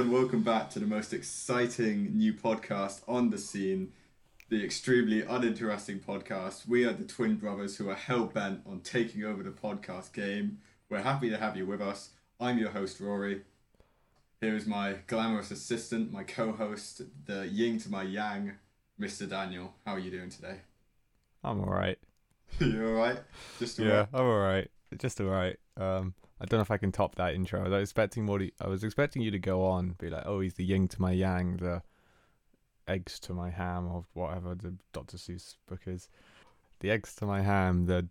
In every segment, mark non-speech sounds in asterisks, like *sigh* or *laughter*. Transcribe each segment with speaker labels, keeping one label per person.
Speaker 1: And welcome back to the most exciting new podcast on the scene, the extremely uninteresting podcast. We are the twin brothers who are hell bent on taking over the podcast game. We're happy to have you with us. I'm your host, Rory. Here is my glamorous assistant, my co host, the ying to my yang, Mr. Daniel. How are you doing today?
Speaker 2: I'm alright. *laughs*
Speaker 1: you alright? Just
Speaker 2: Yeah,
Speaker 1: alright?
Speaker 2: I'm alright. Just alright. Um, I don't know if I can top that intro. I was expecting more. To, I was expecting you to go on, be like, "Oh, he's the yin to my yang, the eggs to my ham, or whatever the Dr. Seuss book is. The eggs to my ham, the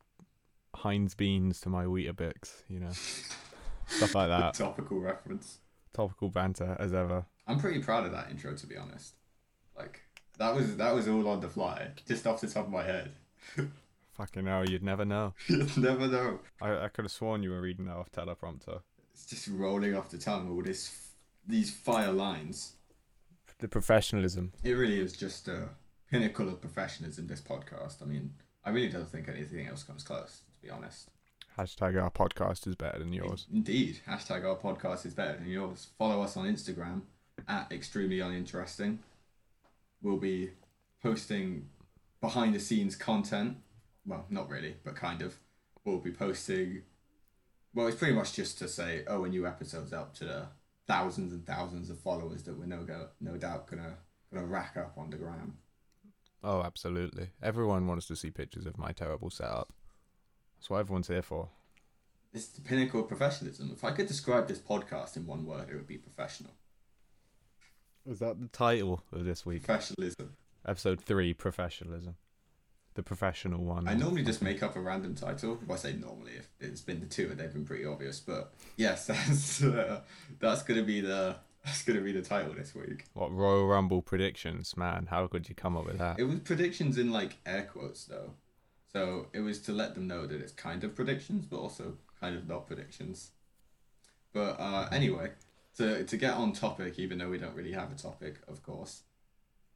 Speaker 2: Heinz beans to my Weetabix. You know, stuff like *laughs* that.
Speaker 1: Topical reference.
Speaker 2: Topical banter as ever.
Speaker 1: I'm pretty proud of that intro, to be honest. Like that was that was all on the fly, just off the top of my head. *laughs*
Speaker 2: Fucking hell, you'd never know. *laughs*
Speaker 1: you'd never know.
Speaker 2: I I could have sworn you were reading that off teleprompter.
Speaker 1: It's just rolling off the tongue. All this, these fire lines.
Speaker 2: The professionalism.
Speaker 1: It really is just a pinnacle of professionalism. This podcast. I mean, I really don't think anything else comes close. To be honest.
Speaker 2: Hashtag our podcast is better than yours.
Speaker 1: Indeed. Hashtag our podcast is better than yours. Follow us on Instagram at extremely uninteresting. We'll be posting behind the scenes content. Well, not really, but kind of. We'll be posting. Well, it's pretty much just to say, oh, a new episode's up to the thousands and thousands of followers that we're no go, no doubt gonna gonna rack up on the gram.
Speaker 2: Oh, absolutely. Everyone wants to see pictures of my terrible setup. That's what everyone's here for.
Speaker 1: It's the pinnacle of professionalism. If I could describe this podcast in one word, it would be professional.
Speaker 2: Is that the title of this week?
Speaker 1: Professionalism.
Speaker 2: Episode 3 Professionalism. The professional one.
Speaker 1: I normally just make up a random title. Well, I say normally if it's been the two, and they've been pretty obvious. But yes, *laughs* that's uh, that's gonna be the that's gonna be the title this week.
Speaker 2: What Royal Rumble predictions, man? How could you come up with that?
Speaker 1: It was predictions in like air quotes though, so it was to let them know that it's kind of predictions, but also kind of not predictions. But uh, anyway, to to get on topic, even though we don't really have a topic, of course.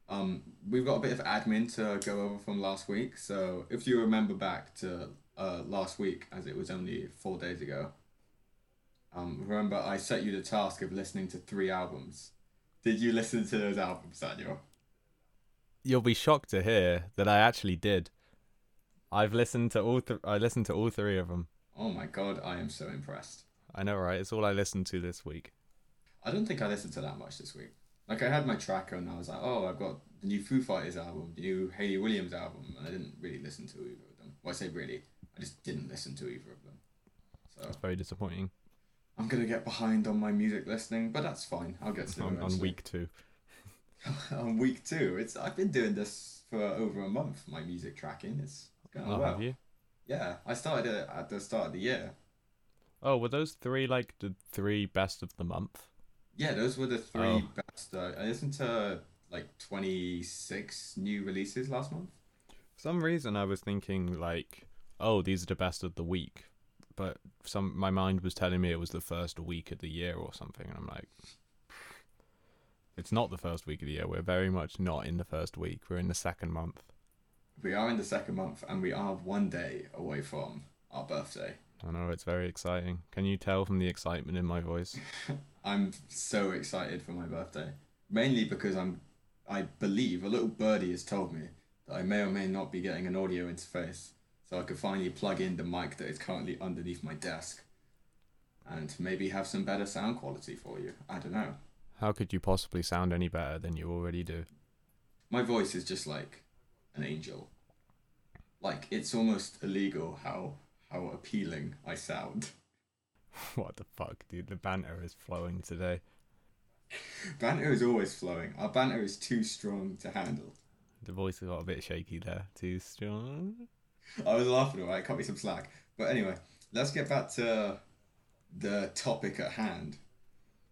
Speaker 1: Um, we've got a bit of admin to go over from last week. So if you remember back to uh, last week, as it was only four days ago, um, remember I set you the task of listening to three albums. Did you listen to those albums, Daniel?
Speaker 2: You'll be shocked to hear that I actually did. I've listened to all th- I listened to all three of them.
Speaker 1: Oh my god, I am so impressed.
Speaker 2: I know, right? It's all I listened to this week.
Speaker 1: I don't think I listened to that much this week. Like I had my tracker and I was like, oh, I've got the new Foo Fighters album, the new Hayley Williams album, and I didn't really listen to either of them. Well, I say really, I just didn't listen to either of them. So
Speaker 2: It's very disappointing.
Speaker 1: I'm gonna get behind on my music listening, but that's fine. I'll get to it
Speaker 2: On, on week two. *laughs*
Speaker 1: on week two. It's I've been doing this for over a month. My music tracking. It's going
Speaker 2: Oh,
Speaker 1: well.
Speaker 2: have you?
Speaker 1: Yeah, I started it at the start of the year.
Speaker 2: Oh, were those three like the three best of the month?
Speaker 1: Yeah, those were the three
Speaker 2: Oh.
Speaker 1: Uh, I listened to like 26 new releases last month.
Speaker 2: For some reason I was thinking like, oh, these are the best of the week, but some my mind was telling me it was the first week of the year or something, and I'm like, it's not the first week of the year. We're very much not in the first week. We're in the second month.
Speaker 1: We are in the second month, and we are one day away from our birthday.
Speaker 2: I know it's very exciting. Can you tell from the excitement in my voice? *laughs*
Speaker 1: I'm so excited for my birthday, mainly because I'm, I believe a little birdie has told me that I may or may not be getting an audio interface, so I could finally plug in the mic that is currently underneath my desk, and maybe have some better sound quality for you. I don't know.
Speaker 2: How could you possibly sound any better than you already do?
Speaker 1: My voice is just like an angel. Like it's almost illegal how how appealing I sound. *laughs*
Speaker 2: what the fuck, dude? The banter is flowing today.
Speaker 1: Banter is always flowing. Our banter is too strong to handle.
Speaker 2: The voice got a bit shaky there. Too strong.
Speaker 1: I was laughing alright, cut me some slack. But anyway, let's get back to the topic at hand.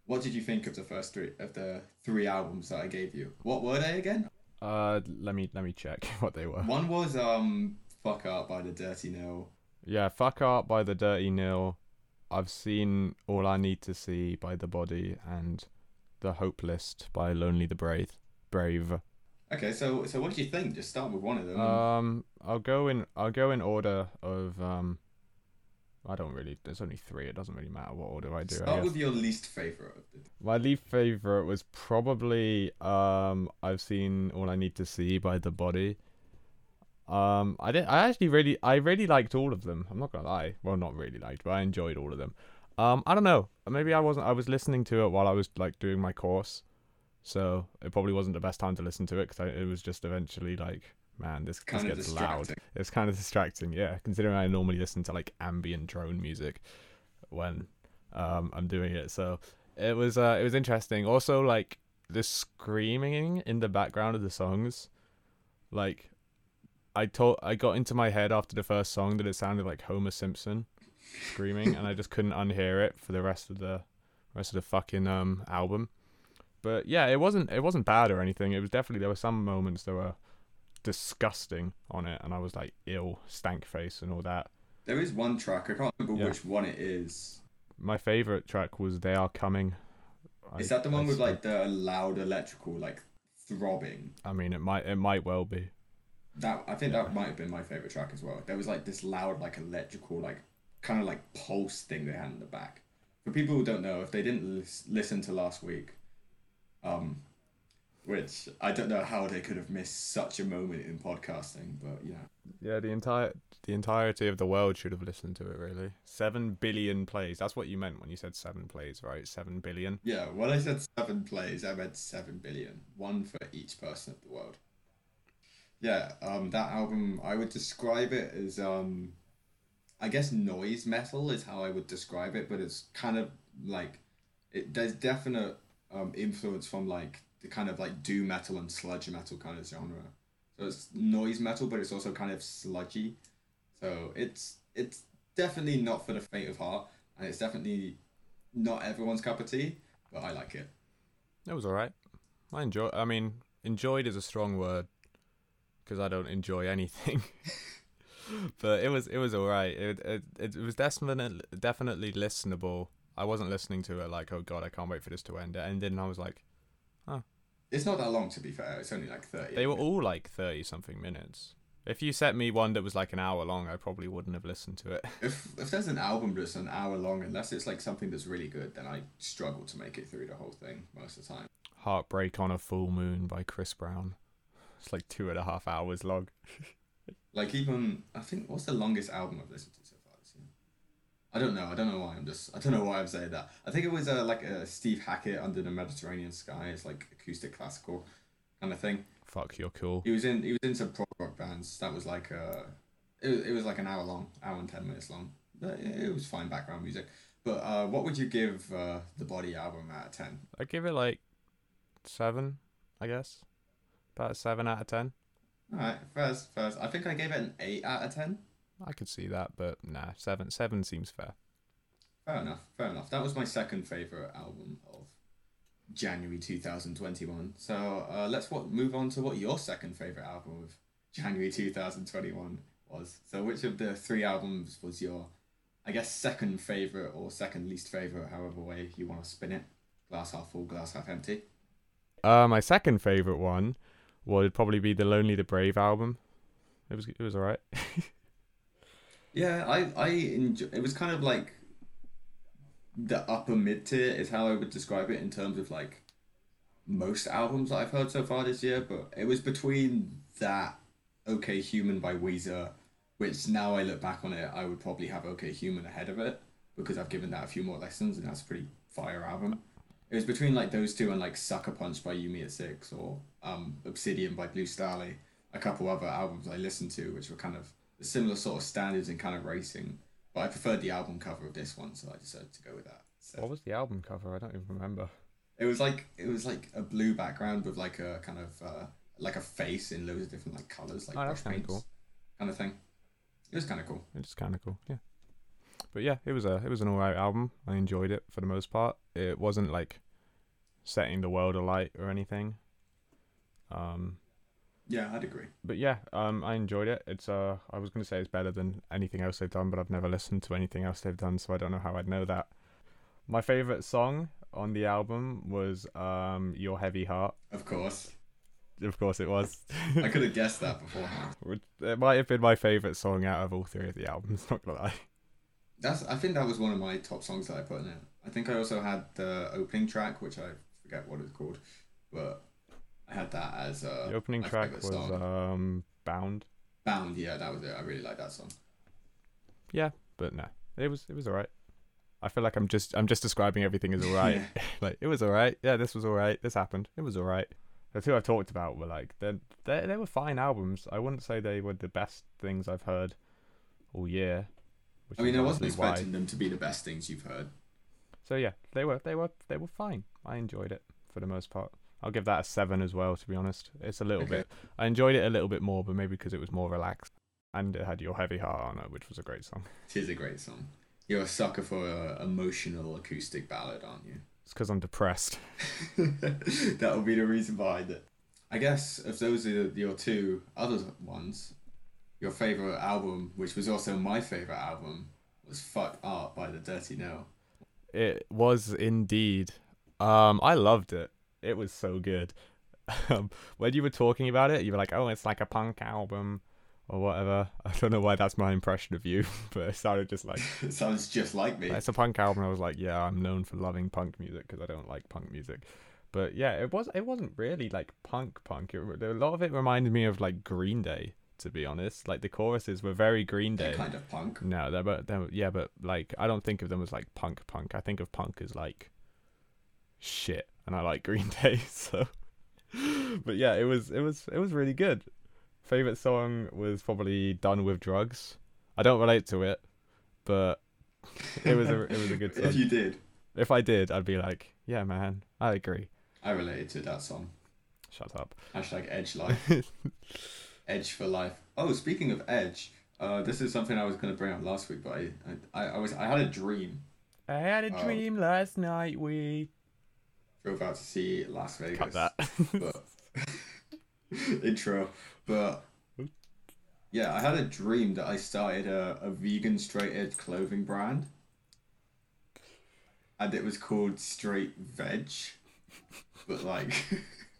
Speaker 1: What did you think of the first three of the three albums that I gave you? What were they again?
Speaker 2: Uh, let me let me check *laughs* what they were.
Speaker 1: One was um Fuck Up" by the Dirty Nil.
Speaker 2: Yeah, fuck art by the Dirty Nil. I've seen All I Need to See by The Body and The Hope List by Lonely the Brave. Brave.
Speaker 1: Okay, so so what do you think? Just start with one of them.
Speaker 2: Um, I'll go in. I'll go in order of um I don't really. There's only three. It doesn't really matter what order I do. I
Speaker 1: Start
Speaker 2: guess.
Speaker 1: with your least favorite.
Speaker 2: My least favorite was probably um I've seen All I Need to See by The Body. Um I did I actually really I really liked all of them. I'm not gonna lie. Well not really liked, but I enjoyed all of them. Um I don't know. Maybe I wasn't I was listening to it while I was like doing my course. So it probably wasn't the best time to listen to it because it was just eventually like man this, this gets loud. It's kind of distracting, yeah. Considering I normally listen to like ambient drone music when um, I'm doing it, so it was uh, it was interesting. Also, like the screaming in the background of the songs, like I told I got into my head after the first song that it sounded like Homer Simpson screaming, and I just couldn't unhear it for the rest of the rest of the fucking um album. But yeah, it wasn't it wasn't bad or anything. It was definitely there were some moments that were disgusting on it, and I was like ill, stank face, and all that.
Speaker 1: There is one track. I can't remember
Speaker 2: Yeah.
Speaker 1: which one it is.
Speaker 2: My favorite track was "They Are Coming."
Speaker 1: Is
Speaker 2: I-
Speaker 1: that the one
Speaker 2: I
Speaker 1: with like the loud electrical like throbbing?
Speaker 2: I mean, it might it might well be.
Speaker 1: That I think
Speaker 2: Yeah.
Speaker 1: that might have been my favorite track as well. There was like this loud like electrical like kind of like pulse thing they had in the back. For people who don't know, if they didn't lis- listen to last week, um, which I don't know how they could have missed such a moment in podcasting, but you know,
Speaker 2: Yeah, the entire the entirety of the world should have listened to it. Really, seven billion plays. That's what you meant when you said seven plays, right? Seven billion.
Speaker 1: yeah. When I said seven plays, I meant seven billion, one for each person of the world. Yeah, um, that album I would describe it as um, I guess noise metal is how I would describe it, but it's kind of like it. There's definite um influence from like the kind of like doom metal and sludge metal kind of genre. So it's noise metal, but it's also kind of sludgy. So it's it's definitely not for the faint of heart, and it's definitely not everyone's cup of tea, but I like it.
Speaker 2: It was alright. I enjoy. I mean, enjoyed is a strong word because I don't enjoy anything. *laughs* but it was it was alright. It, it it was definitely definitely listenable. I wasn't listening to it like, oh god, I can't wait for this to end. It ended, and I was like,
Speaker 1: It's not that long to be fair. It's only like thirty.
Speaker 2: they were all like thirty something minutes. If you set me one that was like an hour long, I probably wouldn't have listened to it.
Speaker 1: If *laughs* if there's an album that's an hour long, unless it's like something that's really good, then I struggle to make it through the whole thing most of the time.
Speaker 2: Heartbreak on a Full Moon by Chris Brown. It's like two and a half hours long. *laughs*
Speaker 1: Like even I think what's the longest album I've listened to so far this year? I don't know. I don't know why I'm just I don't know why I'm saying that. I think it was uh, like a Steve Hackett Under the Mediterranean Sky. It's like acoustic classical kind of thing.
Speaker 2: Fuck, you're cool.
Speaker 1: He was in he was in some prog rock bands. That was like uh it, was- it was like an hour long, hour and ten minutes long. But it it was fine background music. But uh, what would you give uh, the Body album out of ten?
Speaker 2: I give it like seven, I guess. About a seven out of ten.
Speaker 1: All right, first, first, I think I gave it an eight out of ten.
Speaker 2: I could see that, but nah, seven. Seven seems fair.
Speaker 1: Fair enough, fair enough. That was my second favorite album of January two thousand twenty one. So uh, let's what move on to what your second favorite album of January two thousand twenty one was. So which of the three albums was your, I guess, second favorite or second least favorite, however way you want to spin it? Glass half full, glass half empty.
Speaker 2: Uh, my second favorite one would probably be the Lonely the Brave album. It was it was alright. *laughs*
Speaker 1: Yeah, I I enjoy. It was kind of like the upper mid tier is how I would describe it in terms of like most albums that I've heard so far this year. But it was between that OK Human by Weezer, which now I look back on it, I would probably have OK Human ahead of it because I've given that a few more lessons and that's a pretty fire album. It was between like those two and like Sucker Punch by You Me at Six or um, Obsidian by Blue Starley, a couple other albums I listened to which were kind of similar sort of standards and kind of racing. But I preferred the album cover of this one, so I decided to go with that. So
Speaker 2: What was the album cover? I don't even remember.
Speaker 1: it was like it was like a blue background with like a kind of uh, like a face in loads of different like colors, like
Speaker 2: Oh, that's
Speaker 1: brush
Speaker 2: kinda
Speaker 1: paints,
Speaker 2: cool.
Speaker 1: kind of thing. It was kind of cool.
Speaker 2: It's kind of cool, yeah. But yeah, it was a it was an alright album. I enjoyed it for the most part. It wasn't like setting the world alight or anything. Um,
Speaker 1: Yeah, I'd agree.
Speaker 2: but yeah, um, I enjoyed it. It's uh, I was gonna say it's better than anything else they've done, but I've never listened to anything else they've done, so I don't know how I'd know that. My favorite song on the album was um, "Your Heavy Heart."
Speaker 1: Of course,
Speaker 2: Of course, it was.
Speaker 1: I could have guessed that beforehand. *laughs*
Speaker 2: It might have been my favorite song out of all three of the albums. *laughs* Not gonna lie.
Speaker 1: That's I think that was one of my top songs that I put in it. I think I also had the opening track, which I forget what it's called, but I had that as uh,
Speaker 2: The opening track was um Bound,
Speaker 1: Bound. Yeah, that was it. I really like that song.
Speaker 2: Yeah, but no, it was it was alright. I feel like I'm just I'm just describing everything as alright. *laughs*
Speaker 1: Yeah. *laughs*
Speaker 2: like it was alright. Yeah, this was alright. This happened. It was alright. The two I've talked about were like they they they were fine albums. I wouldn't say they were the best things I've heard all year.
Speaker 1: I mean, I wasn't
Speaker 2: obviously why.
Speaker 1: expecting them to be the best things you've heard.
Speaker 2: So yeah, they were they were they were fine. I enjoyed it for the most part. I'll give that a seven as well. To be honest, it's a little
Speaker 1: Okay.
Speaker 2: bit. I enjoyed it a little bit more, but maybe because it was more relaxed and it had your heavy heart on it, which was a great song.
Speaker 1: It is a great song. You're a sucker for a emotional acoustic ballad, aren't you?
Speaker 2: It's because I'm depressed. *laughs* *laughs*
Speaker 1: that will be the reason behind it. I guess if those are your two other ones, your favorite album, which was also my favorite album, was "Fuck Art" by the Dirty Nil.
Speaker 2: It was indeed. Um, I loved it. It was so good. *laughs* Um, when you were talking about it, you were like, "Oh, it's like a punk album." Or whatever. *laughs* I don't know why that's my impression of you, *laughs* but it sounded just like
Speaker 1: It sounds just like me.
Speaker 2: It's a punk album. I was like, yeah, I'm known for loving punk music because I don't like punk music. But yeah, it was. It wasn't really like punk punk. It, a lot of it reminded me of like Green Day, to be honest. Like the choruses were very Green
Speaker 1: They're
Speaker 2: Day.
Speaker 1: kind of punk.
Speaker 2: No, they're but they're, yeah, but like I don't think of them as like punk punk. I think of punk as like shit, and I like Green *laughs* Day. So, but yeah, it was it was it was really good. Favorite song was probably "Done with Drugs." I don't relate to it, but it was a it was a good *laughs* song.
Speaker 1: if you did,
Speaker 2: If I did, I'd be like, yeah, man, I agree.
Speaker 1: I related to that song.
Speaker 2: Shut up.
Speaker 1: Hashtag Edge Life. *laughs* Edge for life. Oh, speaking of Edge, uh, this is something I was going to bring up last week, but I, I, I was I had a dream.
Speaker 2: I had a
Speaker 1: Oh.
Speaker 2: dream last night. We
Speaker 1: Drove out to see Las Vegas.
Speaker 2: cut that.
Speaker 1: but *laughs* intro. But yeah, I had a dream that I started a, a vegan straight edge clothing brand, and it was called Straight Veg. But like, *laughs*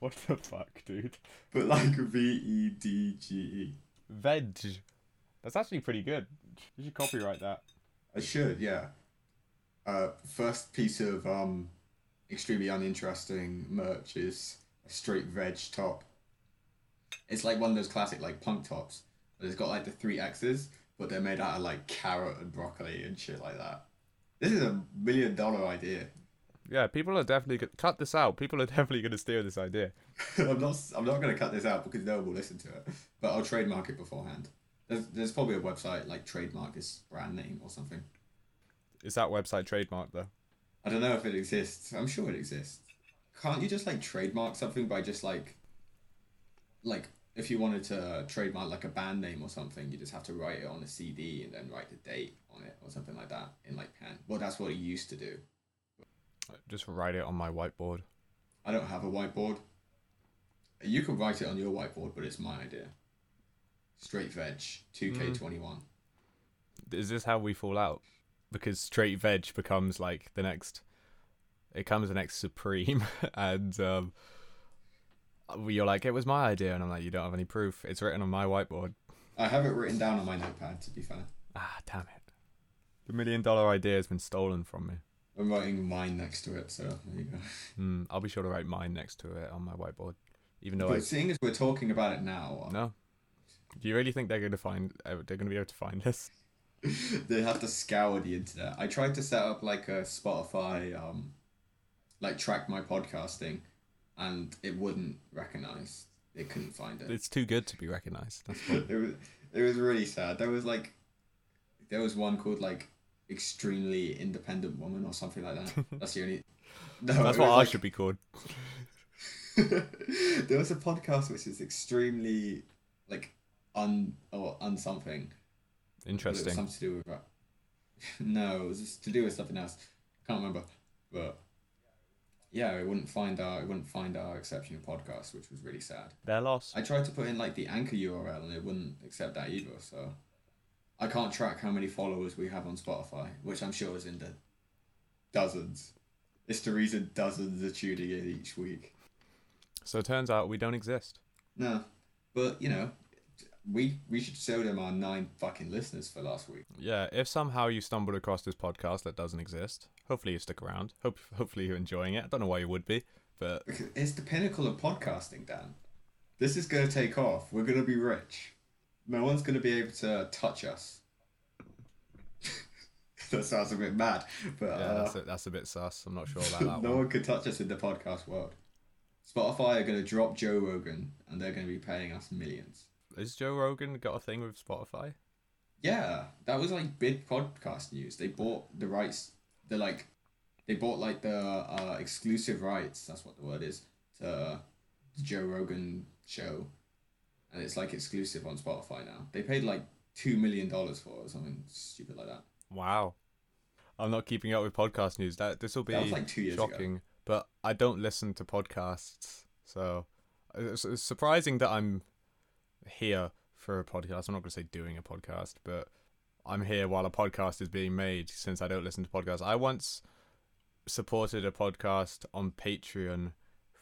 Speaker 1: *laughs*
Speaker 2: what the fuck, dude?
Speaker 1: but like V E D G E.
Speaker 2: Veg. That's actually pretty good. You should copyright that.
Speaker 1: I should, yeah. Uh, first piece of um, extremely uninteresting merch is a straight veg top. It's like one of those classic like punk tops, but it's got like the three X's, but they're made out of like carrot and broccoli and shit like that. This is a million dollar idea.
Speaker 2: Yeah, people are definitely go- cut this out. People are *laughs* definitely going to steal this idea.
Speaker 1: I'm not. I'm not gonna cut this out because no one will listen to it. But I'll trademark it beforehand. There's, there's probably a website like trademark this brand name or something.
Speaker 2: Is that website trademarked though?
Speaker 1: I don't know if it exists. I'm sure it exists. Can't you just like trademark something by just like, like if you wanted to trademark like a band name or something, you just have to write it on a CD and then write the date on it or something like that in like pen. Well, that's what you used to do.
Speaker 2: Just write it on my whiteboard.
Speaker 1: I don't have a whiteboard. You can write it on your whiteboard, but it's my idea. Straight veg, two K twenty one.
Speaker 2: Is this how we fall out? Because straight veg becomes like the next. It comes the next supreme, *laughs* and um, you're like, it was my idea, and I'm like, you don't have any proof. It's written on my whiteboard.
Speaker 1: I have it written down on my notepad. To be fair,
Speaker 2: Ah, damn it! The million dollar idea has been stolen from me.
Speaker 1: I'm writing mine next to it. So there you go.
Speaker 2: Hmm, I'll be sure to write mine next to it on my whiteboard, even though I
Speaker 1: But seeing as we're talking about it now,
Speaker 2: no. Do you really think they're going to find? uh, They're going to be able to find this? *laughs*
Speaker 1: they have to scour the internet. I tried to set up like a Spotify, um, like track my podcasting, and it wouldn't recognize. It couldn't find it.
Speaker 2: It's too good to be recognized. That's. *laughs*
Speaker 1: It was it was really sad. There was like, there was one called like extremely independent woman or something like that. *laughs* That's the only. No,
Speaker 2: That's what I
Speaker 1: like-
Speaker 2: should be called. *laughs*
Speaker 1: there was a podcast which is extremely like un or un something. But It was
Speaker 2: Interesting.
Speaker 1: something to do with that. *laughs* no, it was just to do with something else. Can't remember, but yeah, it wouldn't find our it wouldn't find our exceptional podcast, which was really sad.
Speaker 2: They're lost.
Speaker 1: I tried to put in like the anchor URL and it wouldn't accept that either. So I can't track how many followers we have on Spotify, which I'm sure is in the dozens. It's the reason dozens are tuning in each week.
Speaker 2: So it turns out we don't exist.
Speaker 1: No, but you know, we we should show them our nine fucking listeners for last week.
Speaker 2: Yeah, if somehow you stumbled across this podcast that doesn't exist, hopefully you stick around. Hope hopefully you're enjoying it. I don't know why you would be, but
Speaker 1: It's the pinnacle of podcasting, Dan. This is gonna take off. We're gonna be rich. No one's gonna be able to touch us. *laughs* that sounds a bit mad, but
Speaker 2: yeah,
Speaker 1: uh,
Speaker 2: that's a, that's a bit sus. I'm not sure about *laughs* that
Speaker 1: no
Speaker 2: one.
Speaker 1: one could touch us in the podcast world. Spotify are gonna drop Joe Rogan, and they're gonna be paying us millions.
Speaker 2: Has Joe Rogan got a thing with Spotify?
Speaker 1: Yeah, that was like big podcast news. They bought the rights. They're like, they bought like the uh, exclusive rights. That's what the word is to the Joe Rogan show, and it's like exclusive on Spotify now. They paid like two million dollars for it or something stupid like that.
Speaker 2: Wow. I'm not keeping up with podcast news. That this will be
Speaker 1: like two years ago.
Speaker 2: shocking, but I don't listen to podcasts, so it's, it's surprising that I'm here for a podcast. I'm not going to say doing a podcast, but I'm here while a podcast is being made since I don't listen to podcasts. I once supported a podcast on Patreon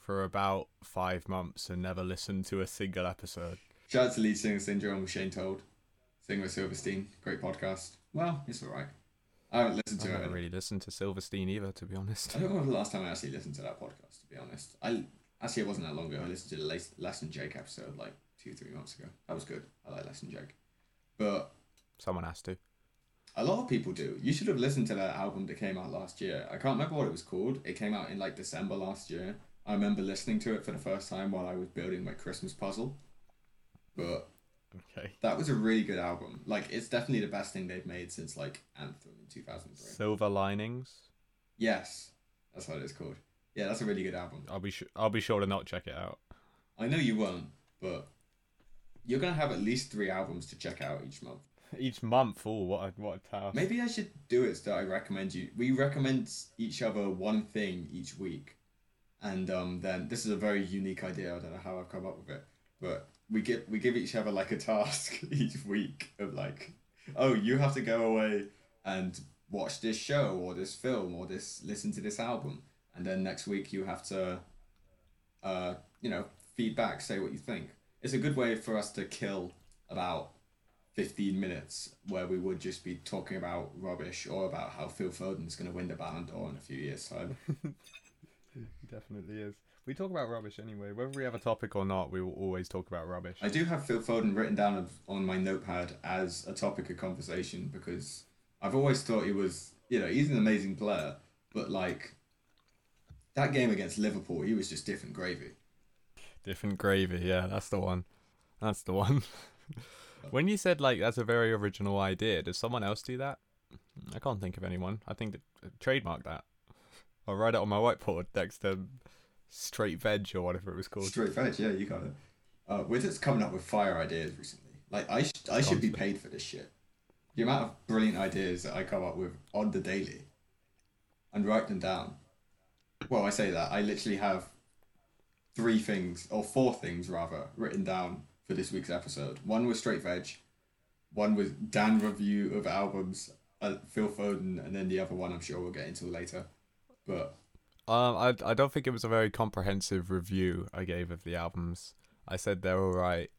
Speaker 2: for about five months and never listened to a single episode.
Speaker 1: Shout out to Lead Singer Syndrome with Shane Told, Singer with Silverstein, great podcast. Well, it's alright. I haven't listened to it.
Speaker 2: haven't really listened to Silverstein either, to be honest.
Speaker 1: I don't remember the last time I actually listened to that podcast. To be honest, I actually it wasn't that long ago. I listened to the Less Than Jake episode like two, three months ago. That was good. I like Less Than Jake, but
Speaker 2: Someone has to.
Speaker 1: a lot of people do. You should have listened to that album that came out last year. I can't remember what it was called. It came out in like December last year. I remember listening to it for the first time while I was building my Christmas puzzle. But
Speaker 2: Okay.
Speaker 1: that was a really good album. Like it's definitely the best thing they've made since like Anthem in two thousand three.
Speaker 2: Silver Linings.
Speaker 1: Yes, that's what it's called. Yeah, that's a really good album.
Speaker 2: I'll be su- I'll be sure to not check it out.
Speaker 1: I know you won't, but you're gonna have at least three albums to check out each month. *laughs*
Speaker 2: Each month, oh, what a what a task.
Speaker 1: Maybe I should do it so that I recommend you. We recommend each other one thing each week, and um, then this is a very unique idea. I don't know how I've come up with it, but we give we give each other like a task *laughs* each week of like, oh, you have to go away and watch this show or this film or this listen to this album, and then next week you have to, uh, you know, feedback, say what you think. It's a good way for us to kill about 15 minutes where we would just be talking about rubbish or about how Phil Foden's going to win the Ballon d'Or in a few years' time. *laughs*
Speaker 2: He definitely is. We talk about rubbish anyway. Whether we have a topic or not, we will always talk about rubbish.
Speaker 1: I do have Phil Foden written down of, on my notepad as a topic of conversation because I've always thought he was, you know, he's an amazing player, but like that game against Liverpool, he was just different gravy.
Speaker 2: Different gravy, yeah, that's the one. That's the one. *laughs* when you said like that's a very original idea, does someone else do that? I can't think of anyone. I think that, uh, trademark that. I'll write it on my whiteboard next to straight veg or whatever it was called.
Speaker 1: Straight veg, yeah, you got it. Uh, we're just coming up with fire ideas recently. Like I, sh- I should be paid for this shit. The amount of brilliant ideas that I come up with on the daily, and write them down. Well, I say that I literally have three things or four things rather written down for this week's episode. One was straight veg, one was Dan review of albums, uh, Phil Foden, and then the other one I'm sure we'll get into later. But
Speaker 2: Um, I I don't think it was a very comprehensive review I gave of the albums. I said they're all right.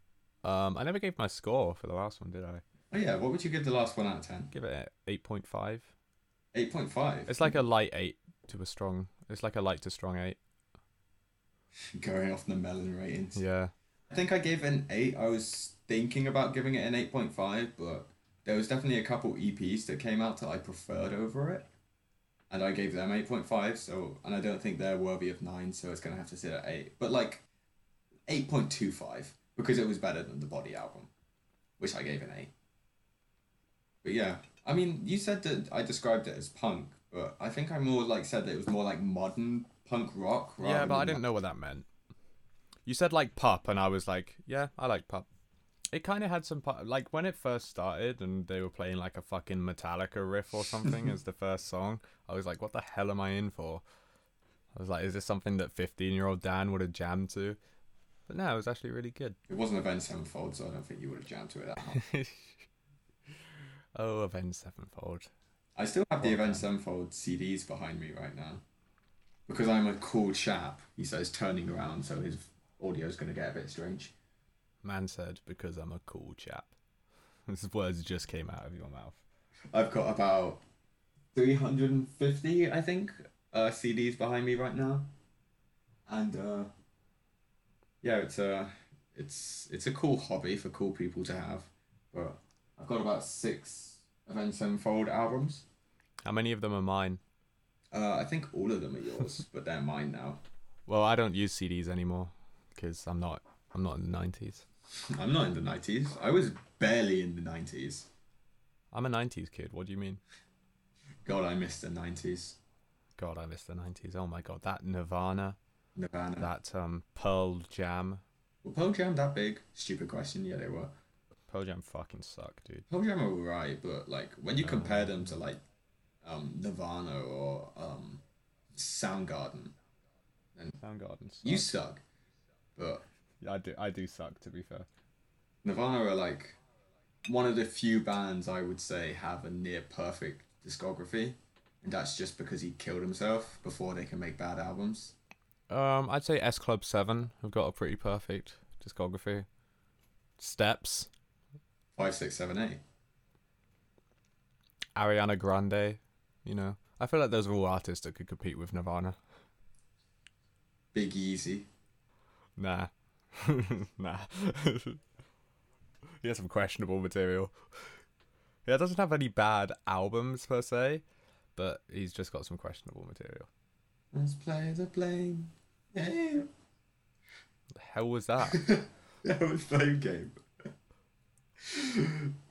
Speaker 2: Um, I never gave my score for the last one, did I?
Speaker 1: oh yeah, what would you give the last one out of ten?
Speaker 2: Give it eight point five.
Speaker 1: Eight point five.
Speaker 2: It's like a light eight to a strong. It's like a light to strong eight. *laughs*
Speaker 1: going off the melon ratings.
Speaker 2: Yeah.
Speaker 1: I think I gave it an eight. I was thinking about giving it an eight point five, but there was definitely a couple EPs that came out that I preferred over it, and I gave them eight point five. So, and I don't think they're worthy of nine, so it's gonna have to sit at eight. But like, eight point two five because it was better than the Body album, which I gave an eight. But yeah, I mean, you said that I described it as punk, but I think I more like said that it was more like modern punk rock.
Speaker 2: Yeah, but I didn't know what that meant. You said like pop and I was like, yeah, I like pup. It kind of had some pu- like when it first started, and they were playing like a fucking Metallica riff or something as the *laughs* first song. I was like, what the hell am I in for? I was like, is this something that fifteen-year-old Dan would have jammed to? But no, it was actually really good.
Speaker 1: It wasn't Avenged Sevenfold, so I don't think you would have jammed to it that hard. *laughs*
Speaker 2: oh, Avenged Sevenfold.
Speaker 1: I still have the
Speaker 2: Well
Speaker 1: Avenged Sevenfold CDs behind me right now. Because I'm a cool chap, he says, turning around, so his audio's going to get a bit strange.
Speaker 2: Man said because I'm a cool chap. *laughs* These words just came out of your mouth.
Speaker 1: I've got about 350, I think, uh, CDs behind me right now, and uh, yeah, it's a it's it's a cool hobby for cool people to have. But I've got about six Avenged Sevenfold albums.
Speaker 2: How many of them are mine?
Speaker 1: Uh, I think all of them are yours, *laughs* but they're mine now.
Speaker 2: Well, I don't use CDs anymore because I'm not I'm not in the 90s.
Speaker 1: I'm not in the nineties. I was barely in the nineties.
Speaker 2: I'm a 90s kid. What do you mean?
Speaker 1: God, I missed the nineties.
Speaker 2: God, I miss the 90s. Oh my god, that Nirvana,
Speaker 1: Nirvana.
Speaker 2: that um Pearl Jam.
Speaker 1: Were Pearl Jam that big? Stupid question. Yeah, they were.
Speaker 2: Pearl Jam fucking suck, dude.
Speaker 1: Pearl Jam are right, but like when you
Speaker 2: Uh.
Speaker 1: compare them to like um, Nirvana or um, Soundgarden,
Speaker 2: Soundgarden. Suck.
Speaker 1: you suck. But
Speaker 2: I do. I do suck. To be fair.
Speaker 1: Nirvana are like one of the few bands I would say have a near perfect discography, and that's just because he killed himself before they can make bad albums.
Speaker 2: Um, I'd say S Club Seven have got a pretty perfect discography. Steps,
Speaker 1: Five, six, seven, eight.
Speaker 2: Ariana Grande, you know. I feel like those are all artists that could compete with Nirvana.
Speaker 1: Big Easy.
Speaker 2: Nah, *laughs* nah. he has some questionable material. Yeah, doesn't have any bad albums per se, but he's just got some questionable material.
Speaker 1: Let's play the plane. Yeah.
Speaker 2: The hell was that? *laughs*
Speaker 1: That was flame game.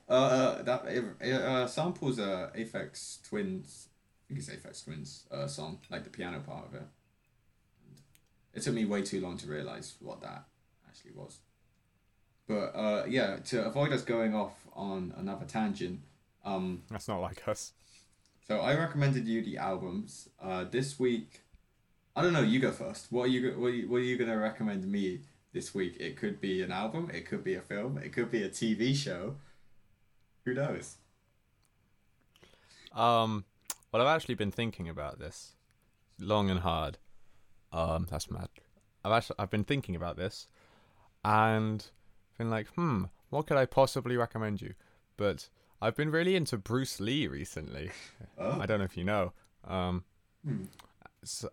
Speaker 1: uh, uh, that uh, uh, samples uh, Aphex Twins. I think it's Aphex Twins uh, song, like the piano part of it. It took me way too long to realize what that actually was. But uh, yeah, to avoid us going off on another tangent, um,
Speaker 2: That's not like us.
Speaker 1: so I recommended you the albums. Uh, this week, I don't know. You go first. What are you? go- What are you, what are you gonna recommend me this week? It could be an album. It could be a film. It could be a TV show. Who knows?
Speaker 2: Um, well, I've actually been thinking about this long and hard. Um, that's mad. I've actually I've been thinking about this, and been like, hmm, what could I possibly recommend you? But I've been really into Bruce Lee recently. *laughs*
Speaker 1: Oh,
Speaker 2: I don't know if you know. Um,
Speaker 1: Hmm.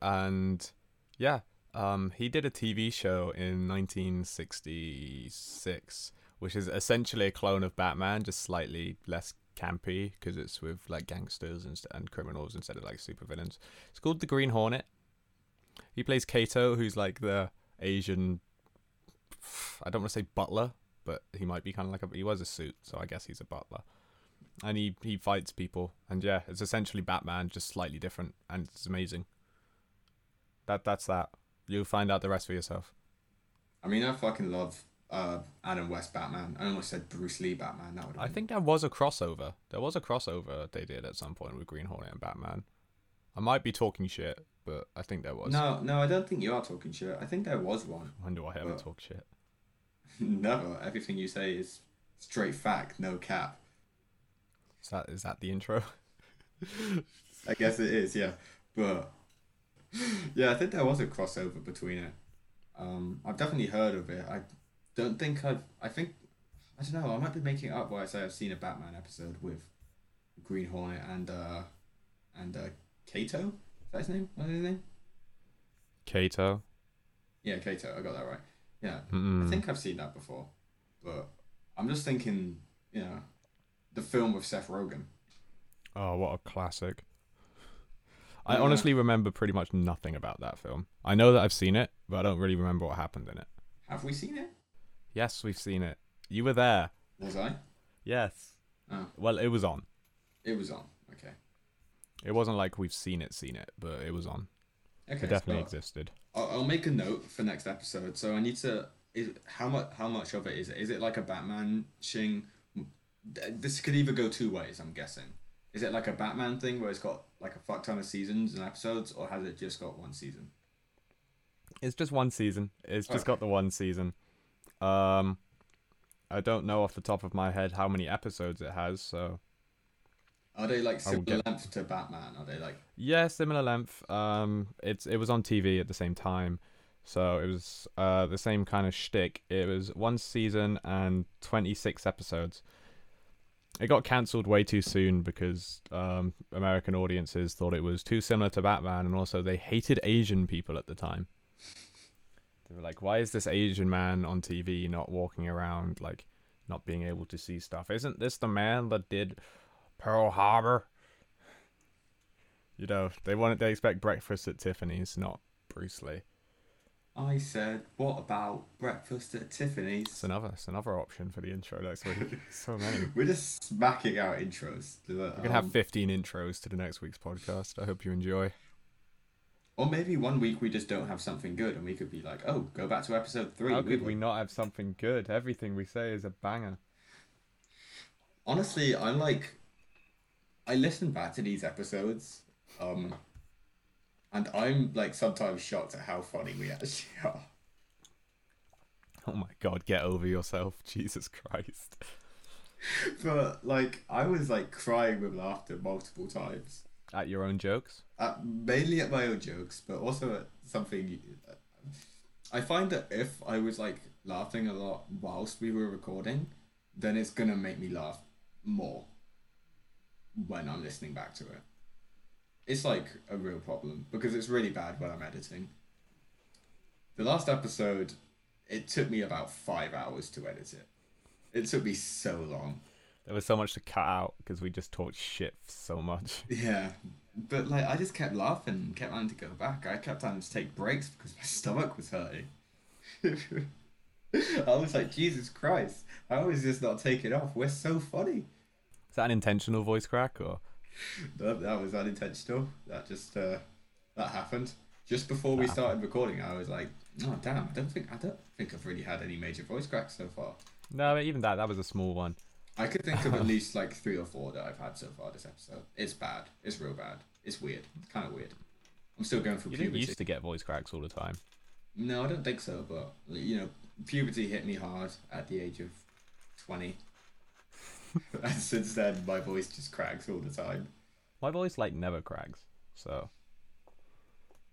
Speaker 2: and yeah, um, he did a TV show in 1966, which is essentially a clone of Batman, just slightly less campy because it's with like gangsters and, and criminals instead of like supervillains. It's called The Green Hornet. He plays Kato, who's like the Asian. I don't want to say butler, but he might be kind of like a. He wears a suit, so I guess he's a butler and he he fights people and yeah it's essentially batman just slightly different and it's amazing that that's that you'll find out the rest for yourself
Speaker 1: I mean, I fucking love uh, Adam West Batman. I almost said Bruce Lee Batman. That would.
Speaker 2: i think there was a crossover there was a crossover they did at some point with green hornet and batman i might be talking shit but i think there was
Speaker 1: No, no, I don't think you are talking shit. I think there was one.
Speaker 2: when do i ever
Speaker 1: Well-
Speaker 2: talk shit *laughs*
Speaker 1: Never. Everything you say is straight fact, no cap.
Speaker 2: is that is that the intro
Speaker 1: I guess it is, yeah. But yeah, I think there was a crossover between it. Um, I've definitely heard of it. I don't think I've. I think I don't know. I might be making it up where I say I've seen a Batman episode with Green Hornet and uh and uh Kato. Is that his name? What's his name?
Speaker 2: kato
Speaker 1: Yeah, Kato. I got that right. Yeah, I
Speaker 2: Mm-mm.
Speaker 1: think I've seen that before, but I'm just thinking, you know, the film with Seth Rogen.
Speaker 2: oh what a classic i
Speaker 1: Yeah.
Speaker 2: honestly remember pretty much nothing about that film i know that i've seen it but i don't really remember what happened in it
Speaker 1: Have we seen it?
Speaker 2: yes we've seen it you were there
Speaker 1: Was I?
Speaker 2: Yes.
Speaker 1: Oh,
Speaker 2: Well, it was on.
Speaker 1: it was on. Okay.
Speaker 2: It wasn't like we've seen it, seen it, but it was on.
Speaker 1: Okay.
Speaker 2: it definitely
Speaker 1: so-
Speaker 2: existed.
Speaker 1: I'll, I'll make a note for next episode. So I need to. Is how much? How much of it is it? Is it like a Batman shing? This could either go two ways. I'm guessing. Is it like a Batman thing where it's got like a fuck ton of seasons and episodes, or has it just got one season?
Speaker 2: It's just one season. It's just
Speaker 1: Okay.
Speaker 2: got the one season. Um, I don't know off the top of my head how many episodes it has. So
Speaker 1: Are they like similar
Speaker 2: get-
Speaker 1: length to Batman? Are they like?
Speaker 2: yeah, similar length. Um, it's it was on TV at the same time, So it was uh, the same kind of shtick. It was one season and 26 episodes. It got cancelled way too soon because um, American audiences thought it was too similar to Batman, and also they hated Asian people at the time. They were like, "Why is this Asian man on TV not walking around like not being able to see stuff? Isn't this the man that did Pearl Harbor?" You know, they wanted they expect breakfast at Tiffany's, not Bruce Lee.
Speaker 1: I said, what about breakfast at Tiffany's?
Speaker 2: It's another, it's another option for the intro next week. *laughs* so many.
Speaker 1: We're just smacking out intros.
Speaker 2: We're gonna have
Speaker 1: um,
Speaker 2: 15 intros to the next week's podcast. I hope you enjoy.
Speaker 1: Or maybe one week we just don't have something good and we could be like, oh, go back to episode three.
Speaker 2: How
Speaker 1: We
Speaker 2: could we not have something good? Everything we say is a banger.
Speaker 1: Honestly, I'm like. I listen back to these episodes, um, and I'm like sometimes shocked at how funny we actually *laughs* are.
Speaker 2: Oh my god, get over yourself, Jesus Christ.
Speaker 1: But like, I was like crying with laughter multiple times.
Speaker 2: At your own jokes?
Speaker 1: uh, mainly at my own jokes, but also at something. I find that if I was like laughing a lot whilst we were recording, then it's gonna make me laugh more when I'm listening back to it. It's like a real problem because it's really bad when I'm editing. The last episode, it took me about five hours to edit it. It took me so long.
Speaker 2: There was so much to cut out because we just talked shit so much. *laughs*
Speaker 1: Yeah, but like I just kept laughing, kept wanting to go back. I kept having to take breaks because my *laughs* stomach was hurting. *laughs* I was like, Jesus Christ, how is this not taking off? We're so funny.
Speaker 2: Is that an intentional voice crack or?
Speaker 1: That, that was unintentional. That just uh, that happened just before we started recording. I was like, oh damn, I don't think I don't think I've really had any major voice cracks so far.
Speaker 2: No, even that, that was a small one.
Speaker 1: I could think of at *laughs* least like three or four that I've had so far this episode. It's bad. It's real bad. It's weird. It's kind of weird. I'm still going through puberty.
Speaker 2: You used to get voice cracks all the time.
Speaker 1: No, I don't think so. But you know, puberty hit me hard at the age of twenty, *laughs* and since then my voice just cracks all the time.
Speaker 2: My voice like never cracks, so.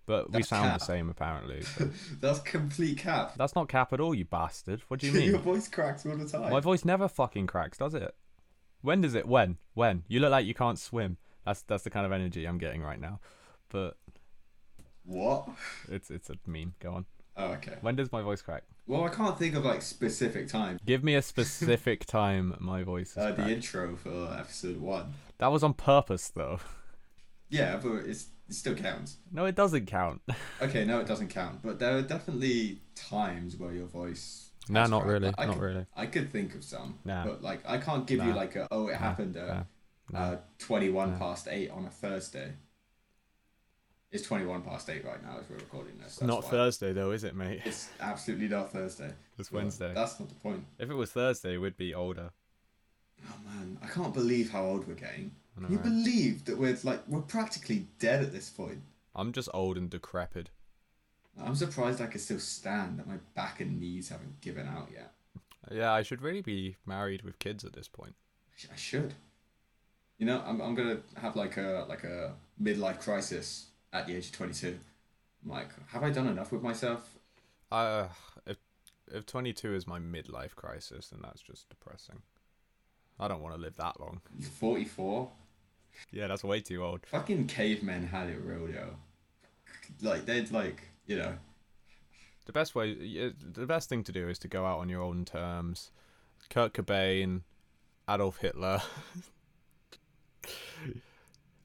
Speaker 2: But we
Speaker 1: That's
Speaker 2: sound
Speaker 1: cap.
Speaker 2: the same apparently. so- *laughs*
Speaker 1: That's complete cap.
Speaker 2: That's not cap at all, you bastard. What do you mean? *laughs*
Speaker 1: Your
Speaker 2: mean?
Speaker 1: voice cracks all the time.
Speaker 2: My voice never fucking cracks, does it? When does it? When? When? You look like you can't swim. That's that's the kind of energy I'm getting right now. But
Speaker 1: what?
Speaker 2: it's it's a meme. Go on.
Speaker 1: Oh, okay.
Speaker 2: When does my voice crack?
Speaker 1: Well, I can't think of like specific time.
Speaker 2: Give me a specific *laughs* time my voice is
Speaker 1: Uh, the
Speaker 2: cracked.
Speaker 1: intro for episode one.
Speaker 2: That was on purpose though. *laughs*
Speaker 1: Yeah, but it's, it still counts.
Speaker 2: No, it doesn't count. *laughs*
Speaker 1: Okay, no, it doesn't count. But there are definitely times where your voice.
Speaker 2: no,
Speaker 1: has
Speaker 2: not
Speaker 1: cracked.
Speaker 2: really.
Speaker 1: I
Speaker 2: Not
Speaker 1: could,
Speaker 2: really.
Speaker 1: I could think of some.
Speaker 2: Nah.
Speaker 1: But like, I can't give you like a oh, it
Speaker 2: Nah.
Speaker 1: happened at
Speaker 2: Nah. Nah.
Speaker 1: uh, 21
Speaker 2: Nah.
Speaker 1: past 8 on a Thursday. It's 21 past 8 right now as we're recording this. that's
Speaker 2: not
Speaker 1: why.
Speaker 2: Thursday though, is it, mate?
Speaker 1: It's absolutely not Thursday.
Speaker 2: It's Wednesday.
Speaker 1: That's not the point.
Speaker 2: If it was Thursday, we'd be older.
Speaker 1: Oh man, I can't believe how old we're getting.
Speaker 2: Know,
Speaker 1: you
Speaker 2: right?
Speaker 1: believe that we're like we're practically dead at this point?
Speaker 2: I'm just old and decrepit.
Speaker 1: I'm surprised I can still stand. That my back and knees haven't given out yet.
Speaker 2: Yeah, I should really be married with kids at this point.
Speaker 1: I I should. You know, I'm, I'm gonna have like a like a midlife crisis at the age of 22. I'm like, have I done enough with myself?
Speaker 2: Uh, if if 22 is my midlife crisis, then that's just depressing. I don't want to live that long.
Speaker 1: 44.
Speaker 2: Yeah, that's way too old.
Speaker 1: Fucking cavemen had it real, yo. Like they'd like, you know,
Speaker 2: The best way, the best thing to do is to go out on your own terms. Kurt Cobain, Adolf Hitler. *laughs*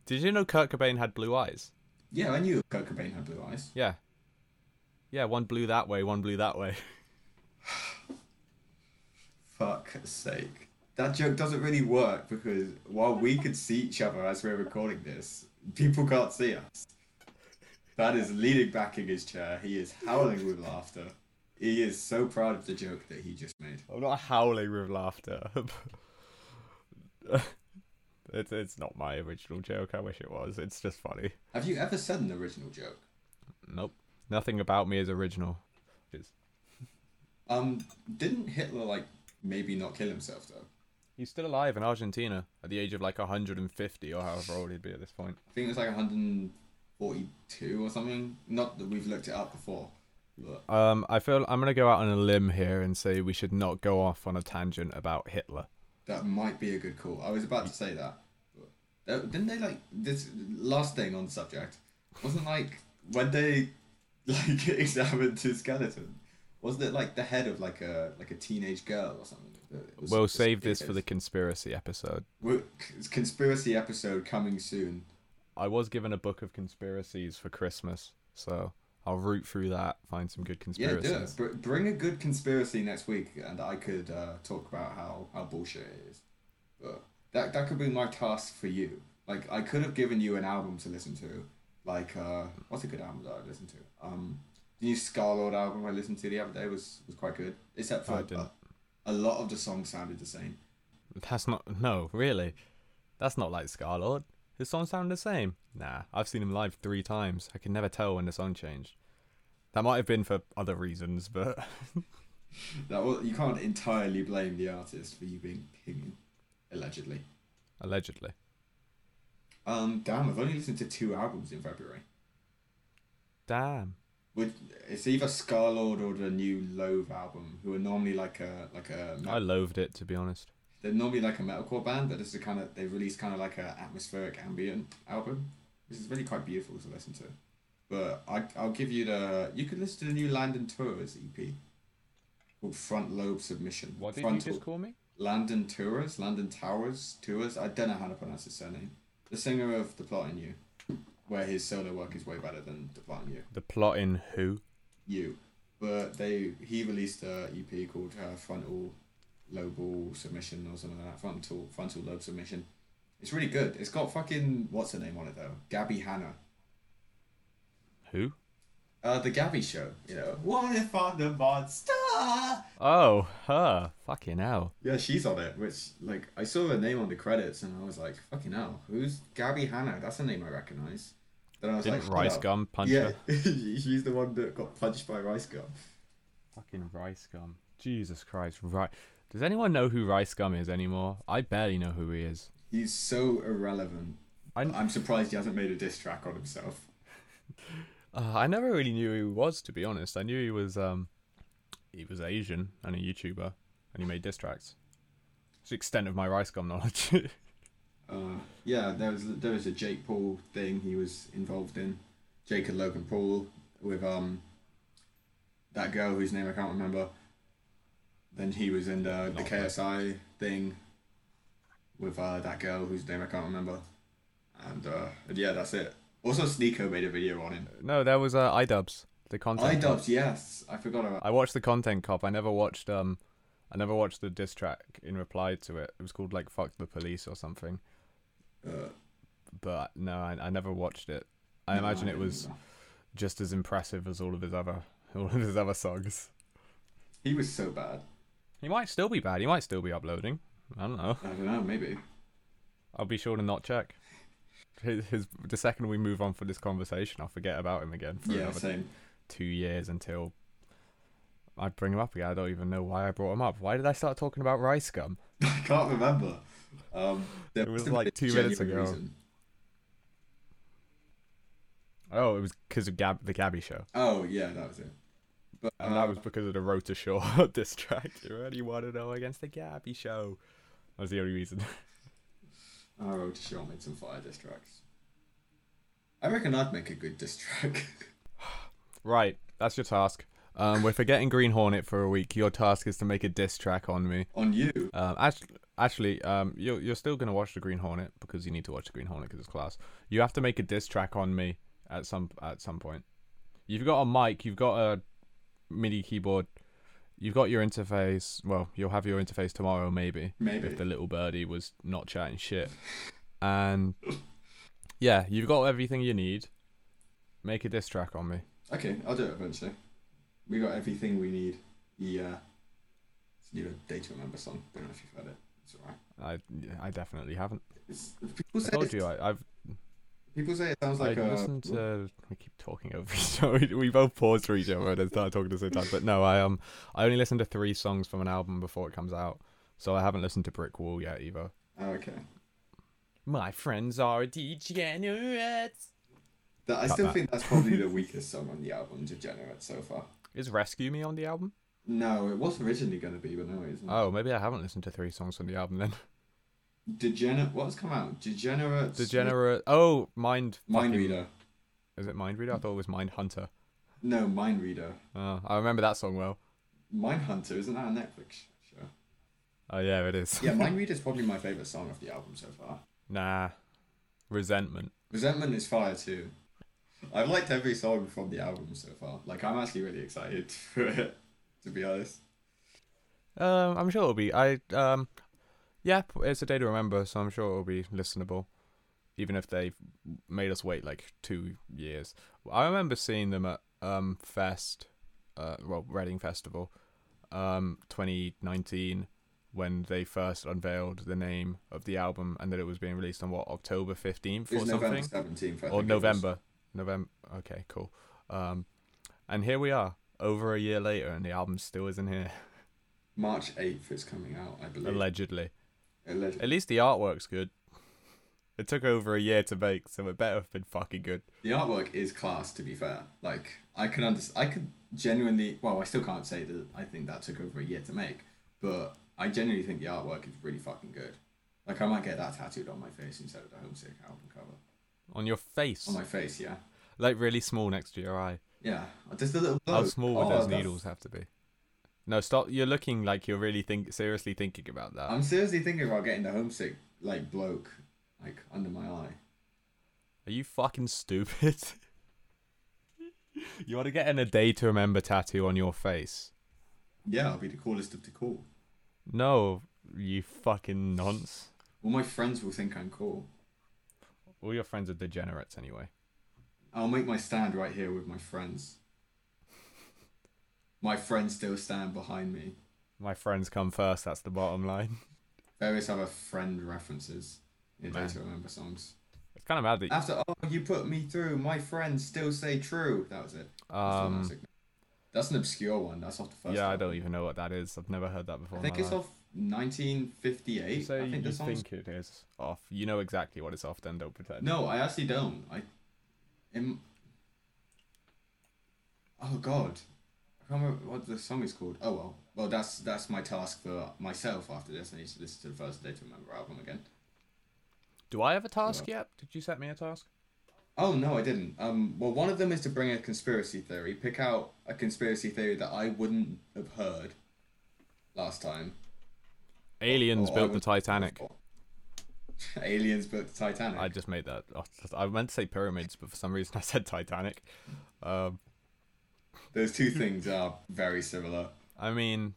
Speaker 2: Did you know Kurt Cobain had blue eyes?
Speaker 1: Yeah, I knew Kurt Cobain had blue eyes.
Speaker 2: Yeah. Yeah, one blew that way, one blew that way. *laughs*
Speaker 1: Fuck's sake. That joke doesn't really work because while we could see each other as we're recording this, people can't see us. That is leaning back in his chair. He is howling with laughter. He is so proud of the joke that he just made.
Speaker 2: I'm not howling with laughter. *laughs* it's it's not my original joke. I wish it was. It's just funny.
Speaker 1: Have you ever said an original joke?
Speaker 2: Nope. Nothing about me is original. Just *laughs*
Speaker 1: Um, didn't Hitler like maybe not kill himself though?
Speaker 2: he's still alive in Argentina at the age of like 150 or however old he'd be at this point.
Speaker 1: I think it's like 142 or something. Not that we've looked it up before. But
Speaker 2: Um, I feel I'm gonna go out on a limb here and say we should not go off on a tangent about Hitler.
Speaker 1: that might be a good call. I was about to say that. Didn't they like this last thing on the subject? Wasn't like when they *laughs* like examined his skeleton. Wasn't it like the head of like a like a teenage girl or something?
Speaker 2: We'll save this for the conspiracy episode.
Speaker 1: C- conspiracy episode coming soon.
Speaker 2: I was given a book of conspiracies for Christmas, so I'll root through that, find some good conspiracies.
Speaker 1: Yeah, do it. Br- bring a good conspiracy next week, and I could uh, talk about how, how bullshit it is. But that that could be my task for you. Like I could have given you an album to listen to. Like uh, what's a good album that I listened to? Um, the new Scarlxrd album I listened to the other day was was quite good. Except for uh, a lot of the songs sounded the same.
Speaker 2: That's not no, really. That's not like Scarlxrd. His songs sound the same. Nah, I've seen him live three times. I can never tell when the song changed. That might have been for other reasons, but *laughs*
Speaker 1: That was, you can't entirely blame the artist for you being opinion, allegedly.
Speaker 2: allegedly.
Speaker 1: Um, damn, I've only listened to two albums in February.
Speaker 2: Damn.
Speaker 1: Which it's either Scarlxrd or the new Loathe album, who are normally like a like a
Speaker 2: I loathed it to be honest.
Speaker 1: they're normally like a metalcore band, but this is a kind of they released kind of like a atmospheric ambient album. This is really quite beautiful to listen to. But I I'll give you the you could listen to the new Landon Tewers EP called Front Lobe Submission.
Speaker 2: What did
Speaker 1: Frontal,
Speaker 2: you just call me?
Speaker 1: Landon Tewers, Landon Towers Tours. I don't know how to pronounce his surname. The singer of The Plot in You, where his solo work is way better than The Plot in You.
Speaker 2: The plot in who?
Speaker 1: you. But they he released a EP called uh, Frontal Lobal Submission or something like that. Frontal Frontal Lobe Submission. It's really good. It's got fucking what's her name on it though? Gabby Hanna.
Speaker 2: Who?
Speaker 1: Uh, the Gabby Show. You know. What if I'm the monster?
Speaker 2: Oh, her. Fucking hell.
Speaker 1: Yeah, she's on it. Which like I saw her name on the credits and I was like, fucking hell, who's Gabby Hanna? That's a name I recognize. Then I was
Speaker 2: Didn't
Speaker 1: like,
Speaker 2: Rice
Speaker 1: up.
Speaker 2: Gum punch
Speaker 1: Yeah,
Speaker 2: her? *laughs*
Speaker 1: she's the one that got punched by Rice Gum.
Speaker 2: Fucking Rice Gum. Jesus Christ. Right. Does anyone know who Rice Gum is anymore? I barely know who he is.
Speaker 1: He's so irrelevant.
Speaker 2: I,
Speaker 1: I'm surprised he hasn't made a diss track on himself. *laughs*
Speaker 2: uh, I never really knew who he was, to be honest. I knew he was um, he was Asian and a YouTuber, and he made diss tracks. It's the extent of my Rice Gum knowledge. *laughs*
Speaker 1: Uh, yeah, there was there was a Jake Paul thing he was involved in. Jake and Logan Paul with um that girl whose name I can't remember. Then he was in the, the
Speaker 2: right.
Speaker 1: KSI thing with uh, that girl whose name I can't remember. And, uh, and yeah, that's it. Also, Sneako made a video on him.
Speaker 2: no, there was uh, iDubbbz, the content. cop.
Speaker 1: yes, I forgot about.
Speaker 2: I watched the content cop. I never watched um, I never watched the diss track in reply to it. It was called like "Fuck the Police" or something.
Speaker 1: Uh,
Speaker 2: But no, I, I never watched it. I
Speaker 1: no,
Speaker 2: imagine it was just as impressive as all of his other *laughs* all of his other songs.
Speaker 1: He was so bad.
Speaker 2: He might still be bad. He might still be uploading. I don't know.
Speaker 1: I don't know, maybe.
Speaker 2: I'll be sure to not check. His, his the second we move on for this conversation, I'll forget about him again for
Speaker 1: Yeah,
Speaker 2: another
Speaker 1: same.
Speaker 2: two years until I bring him up again. I don't even know why I brought him up. Why did I start talking about rice gum? *laughs*
Speaker 1: I can't remember. Um,
Speaker 2: It was like two minutes ago.
Speaker 1: reason.
Speaker 2: Oh, it was because of Gab the Gabby show,
Speaker 1: Oh yeah, that was it. But
Speaker 2: and
Speaker 1: uh,
Speaker 2: that was because of the Road to Shore *laughs* diss track. You really want to know against the Gabby show? That was the only reason. *laughs*
Speaker 1: I to show made some fire diss tracks. I reckon I'd make a good diss track. *sighs*
Speaker 2: right, that's your task. Um, we're forgetting Green Hornet for a week. Your task is to make a diss track on me.
Speaker 1: on you.
Speaker 2: Um, actually, actually, um, you're you're still gonna watch the Green Hornet because you need to watch the Green Hornet because it's class. You have to make a diss track on me at some at some point. You've got a mic. You've got a MIDI keyboard. You've got your interface. Well, you'll have your interface tomorrow, maybe,
Speaker 1: Maybe.
Speaker 2: if the little birdie was not chatting shit. And yeah, you've got everything you need. Make a diss track on me.
Speaker 1: Okay, I'll do it eventually. We got everything we need. Yeah. It's new Day to Remember song. Don't know if you've heard it. It's alright.
Speaker 2: I I definitely haven't.
Speaker 1: It's, people
Speaker 2: I told you I, I've
Speaker 1: People say it sounds like
Speaker 2: I
Speaker 1: a.
Speaker 2: listened to. We keep talking over each *laughs* other. We, both paused for each other and started talking at the same time. But no, I um, I only listened to three songs from an album before it comes out, so I haven't listened to Brick Wall yet either.
Speaker 1: Oh, okay.
Speaker 2: My friends are degenerates.
Speaker 1: That, I
Speaker 2: Cut
Speaker 1: still
Speaker 2: that.
Speaker 1: think that's probably the *laughs* weakest song on the album, Degenerate, so far.
Speaker 2: Is Rescue Me on the album?
Speaker 1: No, it was originally going to be, but no, it isn't.
Speaker 2: Oh, maybe I haven't listened to three songs from the album then. *laughs*
Speaker 1: Degenerate. What's come out? Degenerate.
Speaker 2: Degenerate. Oh, Mind.
Speaker 1: Mind
Speaker 2: fucking-
Speaker 1: Reader.
Speaker 2: Is it Mind Reader? I thought it was Mind Hunter.
Speaker 1: No, Mind Reader.
Speaker 2: Oh, I remember that song well.
Speaker 1: Mind Hunter, isn't that a Netflix show?
Speaker 2: Oh yeah, it is.
Speaker 1: Yeah, Mind *laughs* Reader is probably my favorite song of the album so far.
Speaker 2: Nah. Resentment.
Speaker 1: Resentment is fire too. I've liked every song from the album so far. Like, I'm actually really excited *laughs* for it, to be honest.
Speaker 2: Um, I'm sure it'll be. I um, yeah, it's a day to remember, so I'm sure it'll be listenable, even if they've made us wait like two years. I remember seeing them at um Fest, uh, well Reading Festival, um, 2019, when they first unveiled the name of the album and that it was being released on what October 15th or
Speaker 1: was
Speaker 2: something,
Speaker 1: November 17th.
Speaker 2: Or
Speaker 1: think it was.
Speaker 2: November, November. Okay, cool. Um, and here we are, over a year later, and the album still isn't here.
Speaker 1: March 8th it's coming out, I believe.
Speaker 2: Allegedly.
Speaker 1: Alleg-
Speaker 2: At least the artwork's good. It took over a year to make, so it better have been fucking good.
Speaker 1: The artwork is class, to be fair. Like, I could under- I could genuinely, well, I still can't say that I think that took over a year to make, but I genuinely think the artwork is really fucking good. Like, I might get that tattooed on my face instead of the Homesick album cover.
Speaker 2: On your face.
Speaker 1: On my face, yeah.
Speaker 2: Like really small next to your eye.
Speaker 1: Yeah, just a little.
Speaker 2: How small would
Speaker 1: Oh,
Speaker 2: those needles have to be? No, stop. You're looking like you're really think seriously thinking about that.
Speaker 1: I'm seriously thinking about getting the homesick like bloke like under my eye.
Speaker 2: Are you fucking stupid? *laughs* you want to get in a day to remember tattoo on your face?
Speaker 1: Yeah, I'll be the coolest of the cool.
Speaker 2: No, you fucking nonce.
Speaker 1: All my friends will think I'm cool.
Speaker 2: All your friends are degenerates anyway.
Speaker 1: I'll make my stand right here with my friends. My friends still stand behind me.
Speaker 2: My friends come first. That's the bottom line.
Speaker 1: Various other friend references in Day
Speaker 2: Man.
Speaker 1: to Remember songs.
Speaker 2: It's kind of mad that
Speaker 1: After oh you put me through, my friends still say true. That was it. That's
Speaker 2: um.
Speaker 1: That's an obscure one. That's off the first.
Speaker 2: yeah, I don't even know what that is. I've never heard that before.
Speaker 1: I
Speaker 2: in
Speaker 1: think it's
Speaker 2: life.
Speaker 1: off 1958.
Speaker 2: You say
Speaker 1: I think
Speaker 2: you think it is off. You know exactly what it's off. Then don't pretend.
Speaker 1: No, I actually don't. I. Im- oh God, I can't remember what the song is called. Oh well, well that's that's my task for myself. After this, I need to listen to the first Day to Remember album again.
Speaker 2: Do I have a task yet? Did you set me a task?
Speaker 1: Oh no, I didn't. Um, well, one of them is to bring a conspiracy theory. Pick out a conspiracy theory that I wouldn't have heard last time.
Speaker 2: Aliens
Speaker 1: Or I
Speaker 2: built the Titanic. *laughs*
Speaker 1: Aliens built the Titanic.
Speaker 2: I just made that. I meant to say pyramids, but for some reason I said Titanic. Um,
Speaker 1: Those two things are very similar.
Speaker 2: I mean,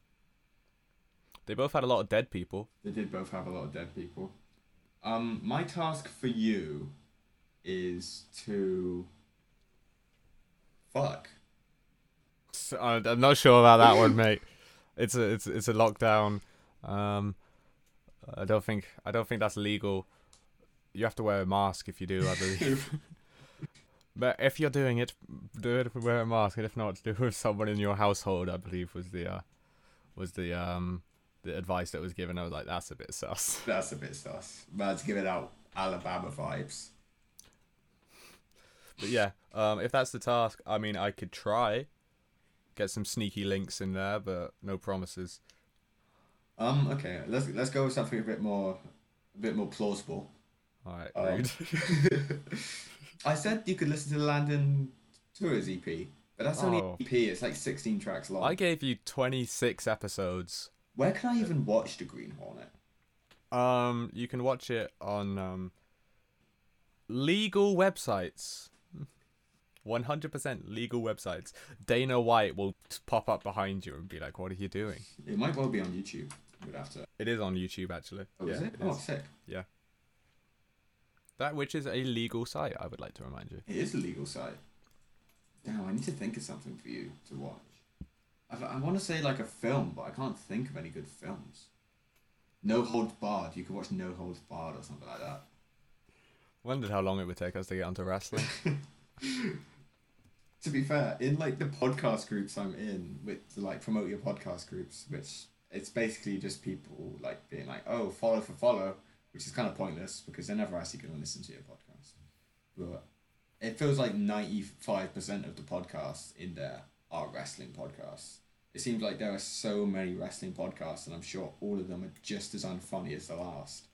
Speaker 2: they both had a lot of dead people.
Speaker 1: They did both have a lot of dead people. Um, my task for you is to fuck.
Speaker 2: So, I'm not sure about that one, mate. *laughs* It's a it's it's a lockdown. Um, I don't think I don't think that's legal. You have to wear a mask if you do, I believe. *laughs* but if you're doing it, do it with wear a mask, and if not, do it with someone in your household. I believe was the uh, was the um the advice that was given. I was like, that's a bit sus. *laughs*
Speaker 1: That's a bit sus. Man's giving out Alabama vibes.
Speaker 2: But yeah, um, if that's the task, I mean, I could try get some sneaky links in there, but no promises.
Speaker 1: Um, okay, let's let's go with something a bit more, a bit more plausible.
Speaker 2: All right,
Speaker 1: Um. *laughs* I said you could listen to the Landon Tewers EP, but that's only
Speaker 2: Oh.
Speaker 1: an EP. It's like sixteen tracks long.
Speaker 2: I gave you 26 episodes.
Speaker 1: Where can I even watch the Green Hornet?
Speaker 2: Um, you can watch it on um, legal websites. 100% legal websites. Dana White will t- pop up behind you and be like, "What are you doing?"
Speaker 1: It might well be on YouTube. We'd have to.
Speaker 2: It is on YouTube actually.
Speaker 1: Oh,
Speaker 2: yeah,
Speaker 1: is it?
Speaker 2: it
Speaker 1: oh,
Speaker 2: is.
Speaker 1: sick.
Speaker 2: That which is a legal site. I would like to remind you.
Speaker 1: It is a legal site. Damn, I need to think of something for you to watch. I, I want to say like a film, but I can't think of any good films. No Holds Barred. You could watch No Holds Barred or something like that.
Speaker 2: Wondered how long it would take us to get onto wrestling. *laughs*
Speaker 1: To be fair, in like the podcast groups I'm in, with like promote your podcast groups, which it's basically just people like being like, oh, follow for follow, which is kind of pointless because they're never actually going to listen to your podcast. But it feels like ninety five percent of the podcasts in there are wrestling podcasts. It seems like there are so many wrestling podcasts, and I'm sure all of them are just as unfunny as the last.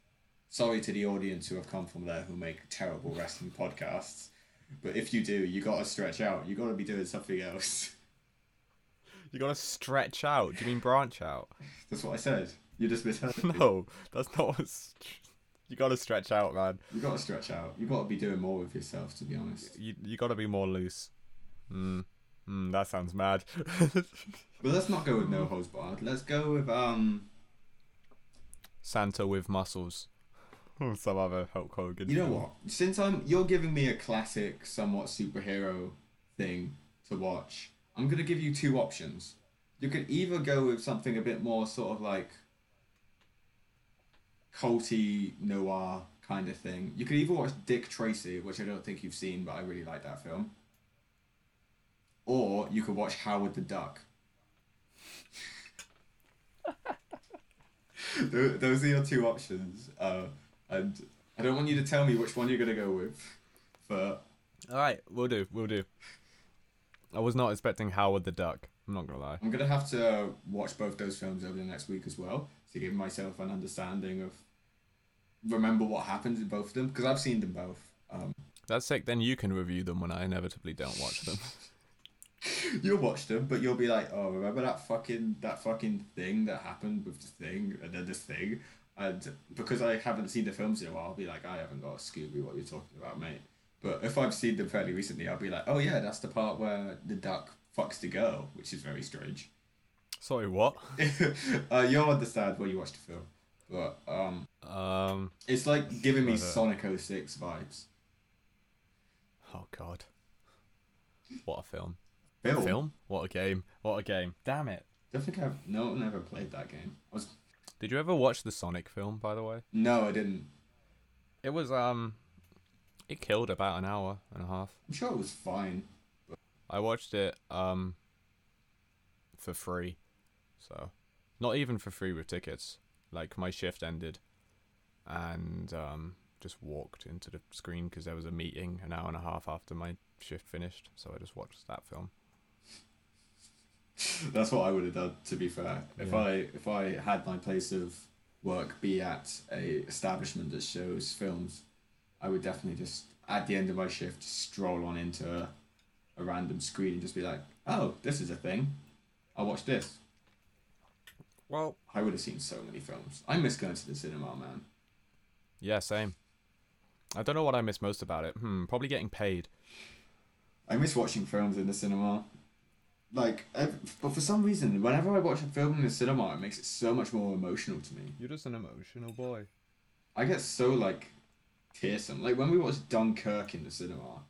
Speaker 1: Sorry to the audience who have come from there who make terrible wrestling podcasts, but if you do, you gotta stretch out. You gotta be doing something else.
Speaker 2: You gotta stretch out. Do you mean branch out? *laughs*
Speaker 1: That's what I said. You just misheard. *laughs*
Speaker 2: No, that's not You gotta stretch out, man.
Speaker 1: You gotta stretch out. You gotta be doing more with yourself, to be honest.
Speaker 2: You you gotta be more loose. Hmm. Hmm. That sounds mad. *laughs*
Speaker 1: But let's not go with no holds barred. Let's go with um.
Speaker 2: Santa with muscles. Or *laughs* some other Hulk Hogan.
Speaker 1: You know what? Since I'm you're giving me a classic, somewhat superhero thing to watch, I'm gonna give you two options. You could either go with something a bit more sort of like culty noir kind of thing. You could even watch Dick Tracy, which I don't think you've seen, but I really like that film. Or you could watch Howard the Duck. *laughs* Those are your two options, uh, and I don't want you to tell me which one you're gonna go with, but
Speaker 2: All right, we'll do. We'll do. I was not expecting Howard the Duck. I'm not gonna lie.
Speaker 1: I'm gonna have to watch both those films over the next week as well to give myself an understanding of remember what happens in both of them because I've seen them both. Um,
Speaker 2: That's sick. Then you can review them when I inevitably don't watch them. *laughs*
Speaker 1: you'll watch them, but you'll be like, "Oh, remember that fucking that fucking thing that happened with the thing and then this thing." And because I haven't seen the films in a while, I'll be like, "I haven't got a Scooby what you're talking about, mate." But if I've seen them fairly recently, I'll be like, "Oh yeah, that's the part where the duck fucks the girl," which is very strange.
Speaker 2: Sorry, what? *laughs*
Speaker 1: uh, you'll understand when you watch the film, but um,
Speaker 2: Um.
Speaker 1: it's like giving me Sonic 06 vibes.
Speaker 2: Oh God. What a film.
Speaker 1: Film.
Speaker 2: Film? What a game. What a game. Damn it.
Speaker 1: Don't think I've no one ever played that game. I was
Speaker 2: Did you ever watch the Sonic film? By the way,
Speaker 1: no, I didn't.
Speaker 2: it was um. It killed about an hour and a half.
Speaker 1: I'm sure it was fine.
Speaker 2: I watched it um for free. So not even for free with tickets. Like my shift ended and um just walked into the screen because there was a meeting an hour and a half after my shift finished. So I just watched that film. *laughs*
Speaker 1: That's what I would have done. To be fair, if
Speaker 2: Yeah.
Speaker 1: I if I had my place of work be at a establishment that shows films, I would definitely just at the end of my shift stroll on into a, a random screen and just be like, "Oh, this is a thing. I'll watch this."
Speaker 2: Well,
Speaker 1: I would have seen so many films. I miss going to the cinema, man.
Speaker 2: yeah, same. I don't know what I miss most about it. Hmm, probably getting paid.
Speaker 1: I miss watching films in the cinema. Like, but for some reason, whenever I watch a film in the cinema, it makes it so much more emotional to me.
Speaker 2: You're just an emotional boy.
Speaker 1: I get so like tearsome. Like when we watched Dunkirk in the cinema.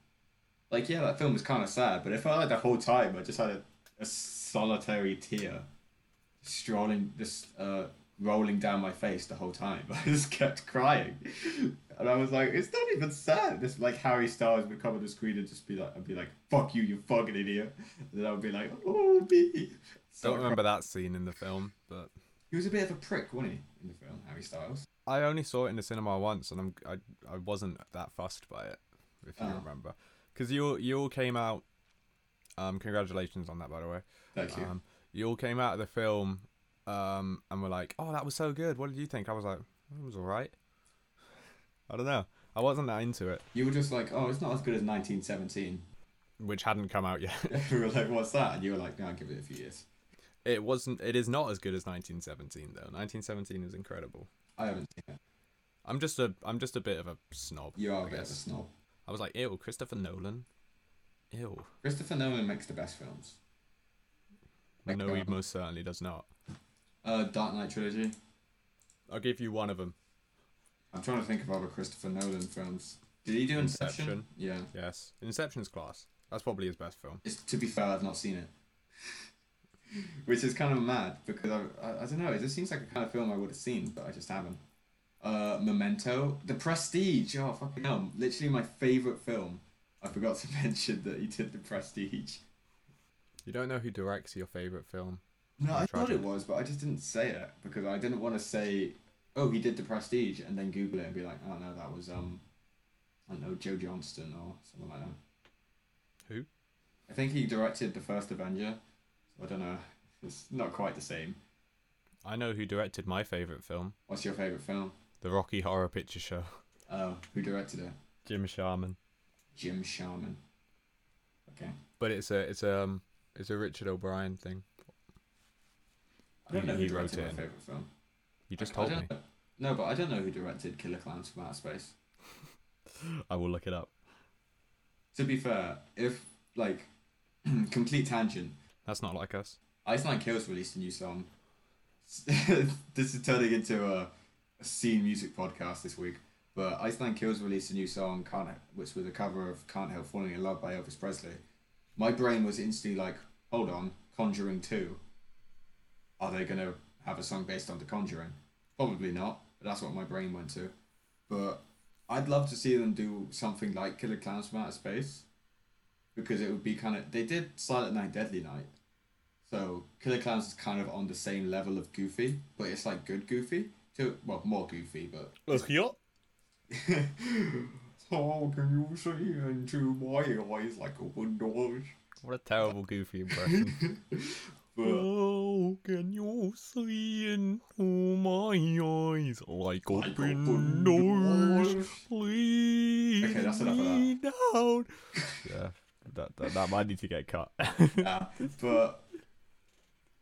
Speaker 1: Like yeah, that film was kind of sad, but it felt like the whole time I just had a, a solitary tear, strolling, just uh, rolling down my face the whole time. *laughs* I just kept crying, and I was like, it's not even sad. This like Harry Styles would come on the screen and just be like, I'd be like, fuck you, you fucking idiot, and then I would be like, oh me. So
Speaker 2: Don't remember that scene in the film, but
Speaker 1: He was a bit of a prick, wasn't he, in the film, Harry Styles?
Speaker 2: I only saw it in the cinema once, and I'm I I wasn't that fussed by it, if you
Speaker 1: Oh.
Speaker 2: remember, because you you all came out. Um, congratulations on that, by the way.
Speaker 1: Thank you.
Speaker 2: Um, you all came out of the film, um, and were like, "Oh, that was so good. What did you think?" I was like, "It was alright." I don't know. I wasn't that into it,
Speaker 1: you were just like, oh, it's not as good as 1917.
Speaker 2: which hadn't come out yet. *laughs*
Speaker 1: we were like, what's that? And you were like, no, I'll give it a few years.
Speaker 2: It wasn't. It is not as good as 1917 though. 1917 is incredible.
Speaker 1: I haven't seen it.
Speaker 2: I'm just a I'm just a bit of a snob.
Speaker 1: You are
Speaker 2: I
Speaker 1: a bit of a snob.
Speaker 2: I was like, ew, Christopher Nolan. Ew.
Speaker 1: Christopher Nolan makes the best films.
Speaker 2: No, he most certainly does not.
Speaker 1: Uh, Dark Knight trilogy.
Speaker 2: I'll give you one of them.
Speaker 1: I'm trying to think of other Christopher Nolan films. Did he do Inception?
Speaker 2: Inception.
Speaker 1: Yeah.
Speaker 2: Yes, Inception's class. That's probably his best film.
Speaker 1: It's, to be fair, I've not seen it. *laughs* Which is kind of mad because I, I, I don't know, it just seems like a kind of film I would have seen, but I just haven't. Uh, Memento, The Prestige. Oh, fucking hell. Literally my favourite film. I forgot to *laughs* mention that he did The Prestige.
Speaker 2: You don't know who directs your favorite film?
Speaker 1: No, I thought it was, but I just didn't say it because I didn't want to say, "Oh, he did the Prestige," and then Google it and be like, "Oh no, that was um, I don't know, Joe Johnston or something like that."
Speaker 2: Who?
Speaker 1: I think he directed the first Avenger. So I don't know. It's not quite the same.
Speaker 2: I know who directed my favorite film,
Speaker 1: What's your favorite film?
Speaker 2: The Rocky Horror Picture Show.
Speaker 1: Oh, who directed it?
Speaker 2: Jim Sharman.
Speaker 1: Jim Sharman. Okay.
Speaker 2: But it's a it's a um, it's a Richard O'Brien thing.
Speaker 1: I don't
Speaker 2: He-
Speaker 1: know who
Speaker 2: he wrote
Speaker 1: directed
Speaker 2: it
Speaker 1: my
Speaker 2: in.
Speaker 1: favorite film.
Speaker 2: You just
Speaker 1: I
Speaker 2: told
Speaker 1: don't
Speaker 2: me.
Speaker 1: know- No, but I don't know who directed Killer Clowns from Outer Space. *laughs*
Speaker 2: I will look it up.
Speaker 1: To be fair, if like *clears throat* complete tangent,
Speaker 2: That's not like us.
Speaker 1: Ice Nine Kills released a new song. *laughs* this is turning into a, a scene music podcast this week. But Ice Nine Kills released a new song, Can't, which was a cover of "Can't Help Falling in Love" by Elvis Presley. My brain was instantly like, "Hold on, Conjuring Two. Are they gonna have a song based on The Conjuring? Probably not. But that's what my brain went to. But I'd love to see them do something like Killer Clowns from Outer Space, because it would be kind of. They did Silent Night, Deadly Night. So Killer Clowns is kind of on the same level of goofy, but it's like good goofy. Too well, more goofy, but *laughs* how can you see into my eyes like open doors?
Speaker 2: What a terrible goofy impression. *laughs*
Speaker 1: But
Speaker 2: How can you see into my eyes like
Speaker 1: like
Speaker 2: open doors? Please
Speaker 1: Okay, that's enough of that.
Speaker 2: down. *laughs* yeah, that, that that might need to get cut. *laughs*
Speaker 1: yeah, but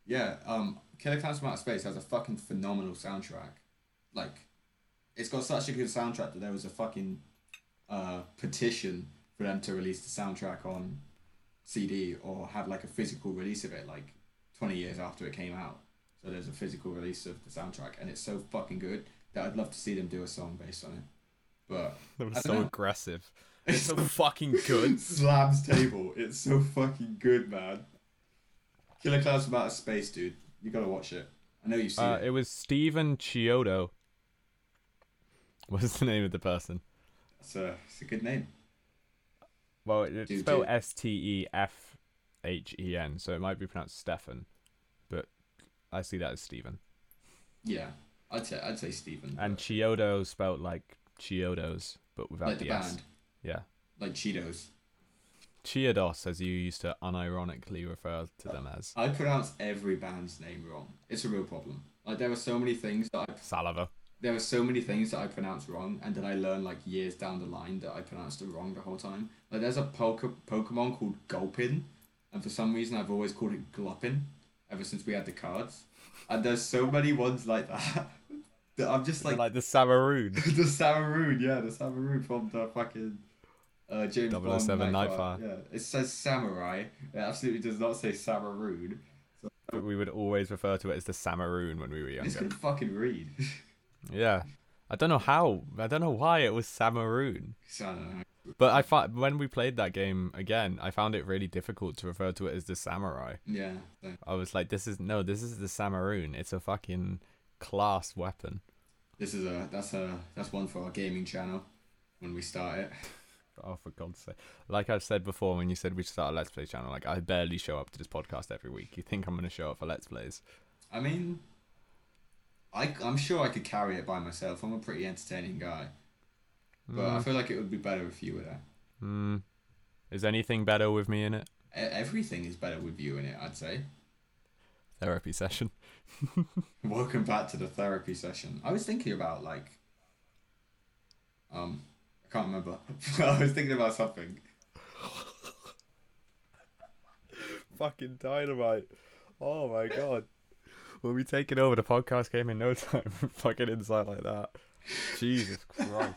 Speaker 1: yeah, um, Killer Clowns from Outer Space has a fucking phenomenal soundtrack. Like, it's got such a good soundtrack that there was a fucking uh, petition for them to release the soundtrack on CD or have like a physical release of it, like twenty years after it came out. So there's a physical release of the soundtrack, and it's so fucking good that I'd love to see them do a song based on it. But *laughs*
Speaker 2: that was so
Speaker 1: know.
Speaker 2: aggressive. *laughs* It's so fucking good. *laughs*
Speaker 1: Slams table. It's so fucking good, man. Killer Clowns from Outer Space, dude. You gotta watch it. I know you've seen
Speaker 2: Uh,
Speaker 1: it.
Speaker 2: it was Steven Chiodo. What's the name of the person?
Speaker 1: It's a, it's a good name.
Speaker 2: Well, it's
Speaker 1: Dude,
Speaker 2: spelled. S T E F H E N, so it might be pronounced Stefan, but I see that as Stephen.
Speaker 1: Yeah, I'd say I'd say Stephen.
Speaker 2: And
Speaker 1: but-
Speaker 2: Chiodo spelled like Chiodos, but without
Speaker 1: like
Speaker 2: the,
Speaker 1: the
Speaker 2: S.
Speaker 1: band,
Speaker 2: Yeah.
Speaker 1: like Cheetos.
Speaker 2: Chiodos, as you used to unironically refer to them as.
Speaker 1: I pronounce every band's name wrong. It's a real problem. Like there are so many things that I
Speaker 2: Saliva.
Speaker 1: There are so many things that I pronounce wrong, and that I learn like years down the line that I pronounced it wrong the whole time. Like there's a poke- Pokemon called Gulpin, and for some reason I've always called it Gloppin ever since we had the cards. And there's so many ones like that *laughs* that I'm just
Speaker 2: Like,
Speaker 1: like
Speaker 2: the Samaroon. *laughs*
Speaker 1: the Samaroon, yeah, the Samaroon from the fucking uh, James
Speaker 2: 007
Speaker 1: Bond
Speaker 2: Nightfire.
Speaker 1: Yeah, it says Samurai. It absolutely does not say Samaroon.
Speaker 2: but we would always refer to it as the Samaroon when we were younger.
Speaker 1: couldn't fucking read. *laughs*
Speaker 2: Yeah. I don't know how. I don't know why it was Samaroon.
Speaker 1: so I don't know.
Speaker 2: But I found when we played that game again, I found it really difficult to refer to it as the samurai.
Speaker 1: Yeah.
Speaker 2: I was like, this is no, this is the Samaroon. It's a fucking class weapon.
Speaker 1: This is a that's a that's one for our gaming channel when we start it. *laughs*
Speaker 2: Oh, for God's sake! Like I've said before, when you said we should start a Let's Play channel, like I barely show up to this podcast every week. You think I'm gonna show up for Let's Plays?
Speaker 1: I mean, I I'm sure I could carry it by myself. I'm a pretty entertaining guy, but I
Speaker 2: Mm.
Speaker 1: feel like it would be better if you were there.
Speaker 2: Mm. Is anything better with me in it?
Speaker 1: E- Everything is better with you in it. I'd say.
Speaker 2: Therapy session. *laughs*
Speaker 1: Welcome back to the therapy session. I was thinking about like, um, I can't remember. *laughs* I was thinking about something.
Speaker 2: Fucking dynamite! Oh my god. We'll be taking over the podcast game in no *laughs* time. Fucking insight like that. Jesus Christ.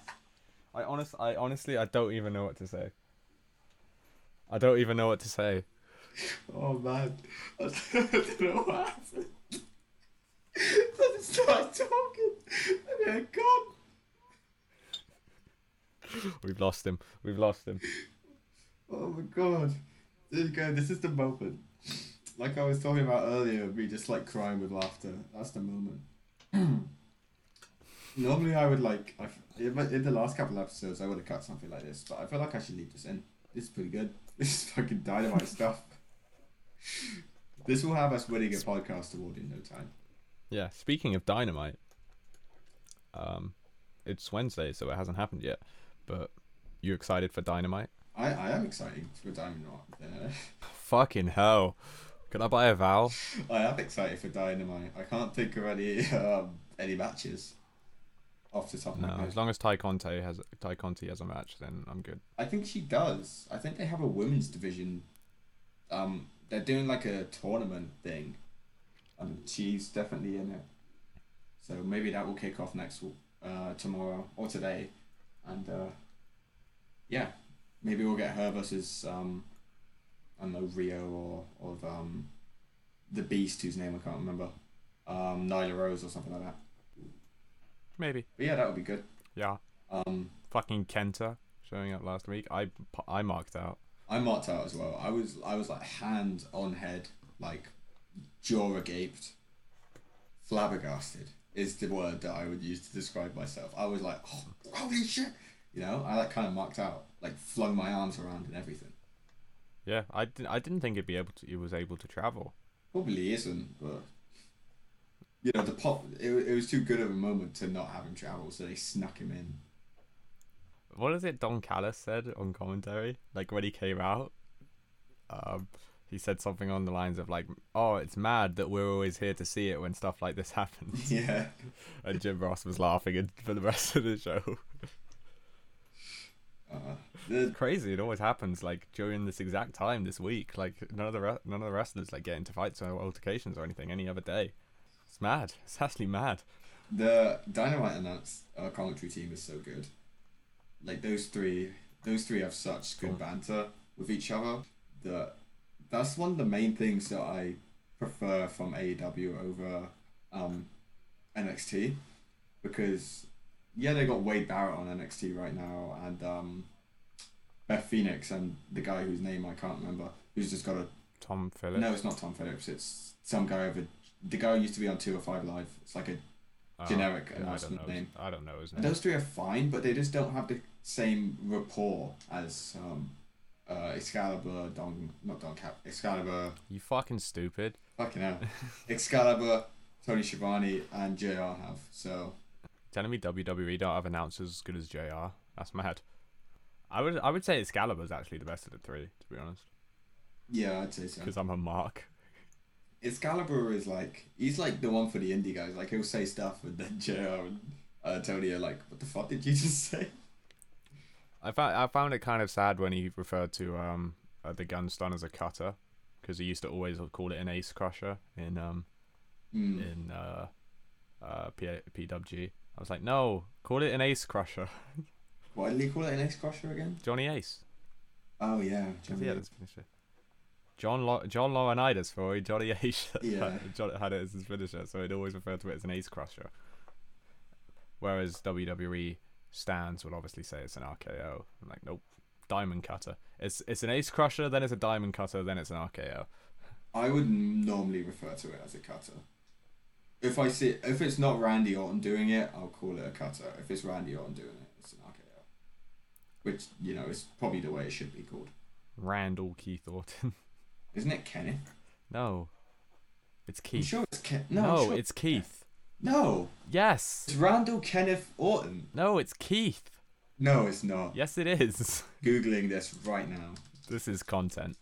Speaker 2: I honest, I honestly, I don't even know what to say. I don't even know what to say.
Speaker 1: Oh man, *laughs* I don't know what happened. *laughs* I just started talking, and then gone.
Speaker 2: We've lost him. We've lost him.
Speaker 1: Oh my god. There you go, this is the moment. Like I was talking about earlier, me just like crying with laughter. That's the moment. *clears throat* Normally I would like, I, in the last couple of episodes, I would have cut something like this, but I feel like I should leave this in. This is pretty good. *laughs* This is fucking dynamite stuff. This will have us winning a podcast award in no time.
Speaker 2: Yeah. Speaking of dynamite, um, it's Wednesday, so it hasn't happened yet. But you excited for dynamite?
Speaker 1: I, I am excited for Dynamite. Uh, *laughs*
Speaker 2: Fucking hell. Can I buy a vowel?
Speaker 1: I am excited for Dynamite. I can't think of any *laughs* um, any matches off the top of my head.
Speaker 2: as long as Ty Conte has Tay Conti has a match, then I'm good.
Speaker 1: I think she does. I think they have a women's division. Um, they're doing like a tournament thing, and she's definitely in it. So maybe that will kick off next uh tomorrow or today, and uh, yeah, maybe we'll get her versus um, I don't know Riho or or um, the Beast whose name I can't remember, um, Nyla Rose or something like that.
Speaker 2: Maybe.
Speaker 1: But yeah, that would be good.
Speaker 2: Yeah.
Speaker 1: Um,
Speaker 2: Fucking Kenta showing up last week. I I marked out.
Speaker 1: I marked out as well. I was I was like hand on head, like jaw agaped, flabbergasted is the word that I would use to describe myself. I was like, oh, holy shit, you know. I like kind of marked out, like flung my arms around and everything.
Speaker 2: Yeah, I, didn't. I didn't think it'd be able to. He was able to travel.
Speaker 1: Probably isn't, but you know the pop. It, it was too good of a moment to not have him travel, so they snuck him in.
Speaker 2: What is it Don Callis said on commentary? Like when he came out, um, he said something on the lines of like, "Oh, it's mad that we're always here to see it when stuff like this *laughs* happens." *laughs*
Speaker 1: Yeah.
Speaker 2: and Jim Ross was laughing for the rest of the show.
Speaker 1: Uh, the,
Speaker 2: Crazy! It always happens like during this exact time this week. Like none of the re- none of the wrestlers like get into fights or altercations or anything any other day. It's mad. *laughs* It's actually mad.
Speaker 1: The Dynamite announce uh, commentary team is so good. Like those three, those three have such good banter with each other. That that's one of the main things that I prefer from AEW over um, NXT, because yeah, they got Wade Barrett on NXT right now, and um, Beth Phoenix and the guy whose name I can't remember, who's just got a
Speaker 2: Tom Phillips.
Speaker 1: no, it's not Tom Phillips. It's some guy over. The guy who used to be on Two or Five Live. It's like a
Speaker 2: Oh,
Speaker 1: generic
Speaker 2: yeah, I don't
Speaker 1: announcement
Speaker 2: know. his-
Speaker 1: name.
Speaker 2: I don't know his name.
Speaker 1: those three are fine, but they just don't have the same rapport as um, uh, Excalibur, Don, not Don Cap, Excalibur,
Speaker 2: You fucking stupid.
Speaker 1: fucking hell, *laughs* Excalibur, Tony Schiavone, and JR have. So
Speaker 2: Telling me WWE don't have announcers as good as JR. That's mad. I would I would say Excalibur's actually the best of the three, to be honest,
Speaker 1: yeah, I'd say so.
Speaker 2: because I'm a mark.
Speaker 1: Excalibur is like he's like the one for the indie guys. Like he'll say stuff, and then *laughs* JR and uh, Tony are like, "What the fuck did you just say?"
Speaker 2: I found I found it kind of sad when he referred to um uh, the gunstun as a cutter, because he used to always call it an ace crusher in um
Speaker 1: Mm.
Speaker 2: in uh uh P- PWG. I was like, no, call it an ace crusher, *laughs*
Speaker 1: Why did he call it an Ace Crusher again?
Speaker 2: Johnny Ace.
Speaker 1: Oh yeah, Johnny
Speaker 2: had his finisher. John Lo- John Laurinaitis for Johnny Ace *laughs*
Speaker 1: Yeah.
Speaker 2: John had it as his finisher, so he'd always refer to it as an ace crusher. Whereas WWE stands will obviously say it's an RKO. I'm like, nope, diamond cutter. It's it's an ace crusher, then it's a diamond cutter, then it's an RKO.
Speaker 1: I would normally refer to it as a cutter. If I see if it's not Randy Orton doing it, I'll call it a cutter. If it's Randy Orton doing it, it's an RKO. Which you know is probably the way it should be called,
Speaker 2: Randall Keith Orton. *laughs*
Speaker 1: isn't it? Kenneth.
Speaker 2: no, it's
Speaker 1: I'm
Speaker 2: Keith.
Speaker 1: sure it's Ken. No,
Speaker 2: no,
Speaker 1: sure-
Speaker 2: it's Keith.
Speaker 1: no.
Speaker 2: Yes.
Speaker 1: It's Randall Kenneth Orton.
Speaker 2: No, it's Keith.
Speaker 1: No, it's not.
Speaker 2: Yes, it is. *laughs*
Speaker 1: Googling this right now.
Speaker 2: this is content.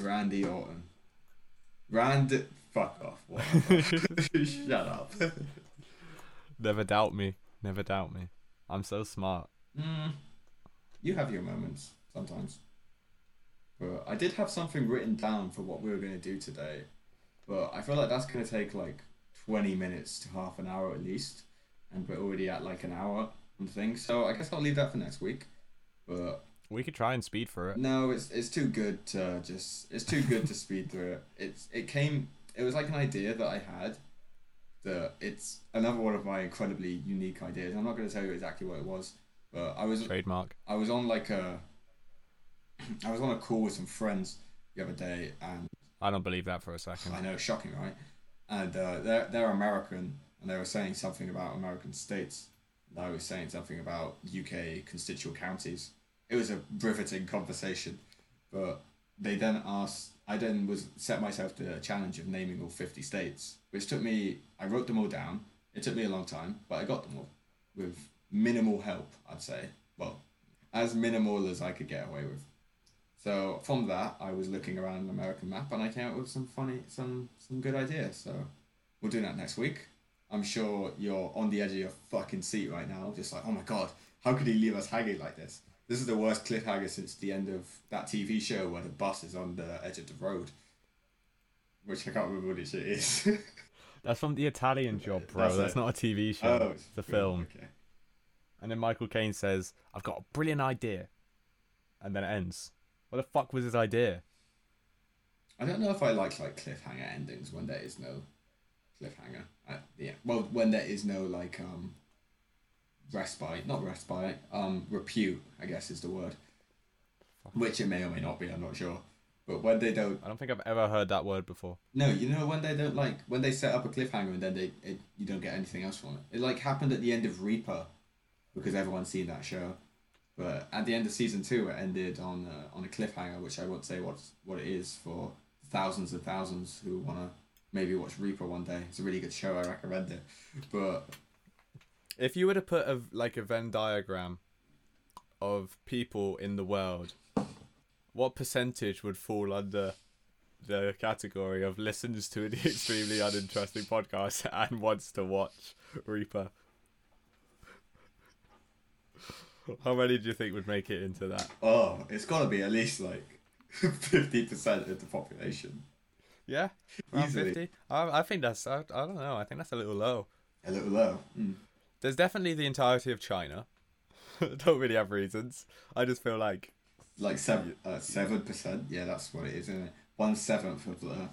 Speaker 1: Randy Orton. Rand. Fuck off. *laughs* Shut up.
Speaker 2: Never doubt me. Never doubt me. I'm so smart.
Speaker 1: Mm, you have your moments sometimes. But I did have something written down for what we were going to do today. But I feel like that's going to take like 20 minutes to half an hour at least. And we're already at like an hour and things. So I guess I'll leave that for next week. But
Speaker 2: We could try and speed for it.
Speaker 1: no, it's it's too good to just it's too good to *laughs* speed through it. It's it came it was like an idea that I had that it's another one of my incredibly unique ideas. I'm not going to tell you exactly what it was, but I was
Speaker 2: Trademark.
Speaker 1: I was on like a *clears throat* I was on a call with some friends the other day and
Speaker 2: I don't believe that for a second.
Speaker 1: I know shocking right? And uh, they're they're American and they were saying something about American states. And I was saying something about UK constituent counties. It was a riveting conversation. But they then asked I then was set myself the challenge of naming all 50 states which took me I wrote them all down. It took me a long time but I got them all with minimal help I'd say well as minimal as I could get away with. So from that, I was looking around an American map and I came up with some funny, some some good ideas. So we'll do that next week. I'm sure you're on the edge of your fucking seat right now, just like, oh my god, how could he leave us hanging like this? This is the worst cliffhanger since the end of that TV show where the bus is on the edge of the road. Which I can't remember what it is. *laughs*
Speaker 2: That's from the Italian job, bro.
Speaker 1: That's
Speaker 2: That's, not a TV show.
Speaker 1: oh,
Speaker 2: it's the film.
Speaker 1: Okay.
Speaker 2: And then Michael Caine says, "I've got a brilliant idea," and then it ends. What the fuck was his idea?
Speaker 1: I don't know if I like like cliffhanger endings when there is no cliffhanger. I, yeah, well, when there is no like um respite, not respite, um repute, I guess is the word. Which it may or may not be. I'm not sure. But when they don't,
Speaker 2: I don't think I've ever heard that word before.
Speaker 1: no, you know when they don't like when they set up a cliffhanger and then they it, you don't get anything else from it. It like happened at the end of Reaper, because everyone's seen that show. But at the end of season two, it ended on a, on a cliffhanger, which I won't say what's what it is for thousands and thousands who wanna maybe watch Reaper one day. It's a really good show. I recommend it. But
Speaker 2: If you were to put a like a Venn diagram of people in the world, what percentage would fall under the category of listens to an *laughs* extremely uninteresting podcast and wants to watch Reaper? How many do you think would make it into that?
Speaker 1: oh, it's got to be at least like *laughs* fifty percent of the population.
Speaker 2: Yeah,
Speaker 1: Easily.
Speaker 2: I, I think that's. I, I don't know. I think that's a little low.
Speaker 1: A little low. Mm.
Speaker 2: There's definitely the entirety of China. *laughs* don't really have reasons. I just feel like
Speaker 1: Like seven uh, seven percent. Yeah, that's what it is, isn't it? One seventh of the,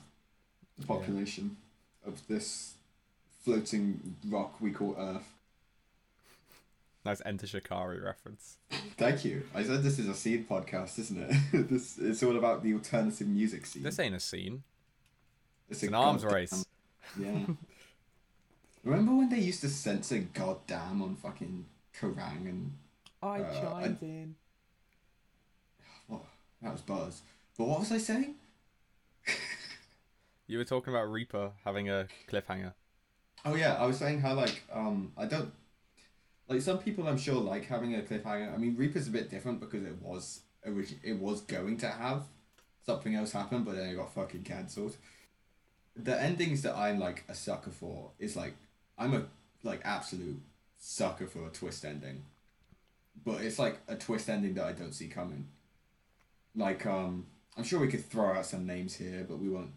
Speaker 1: the population of this floating rock we call Earth.
Speaker 2: Nice Enter Shikari reference.
Speaker 1: Thank you. I said this is a scene podcast, isn't it? *laughs* this it's all about the alternative music scene.
Speaker 2: This ain't a scene.
Speaker 1: It's
Speaker 2: It's an arms
Speaker 1: goddamn-
Speaker 2: race.
Speaker 1: Yeah. Remember when they used to censor "goddamn" on fucking Kerrang and
Speaker 2: I
Speaker 1: Uh,
Speaker 2: chimed
Speaker 1: I-
Speaker 2: in.
Speaker 1: what? That was buzz. But what was I saying?
Speaker 2: You were talking about Reaper having a cliffhanger.
Speaker 1: Oh yeah, I was saying how like um I don't like some people I'm sure like having a cliffhanger. I mean Reaper's a bit different because it was origi- it was going to have something else happen, but then it got fucking cancelled. The endings that I'm like a sucker for is like I'm a like absolute sucker for a twist ending, but it's like a twist ending that I don't see coming. Like um, I'm sure we could throw out some names here, but we won't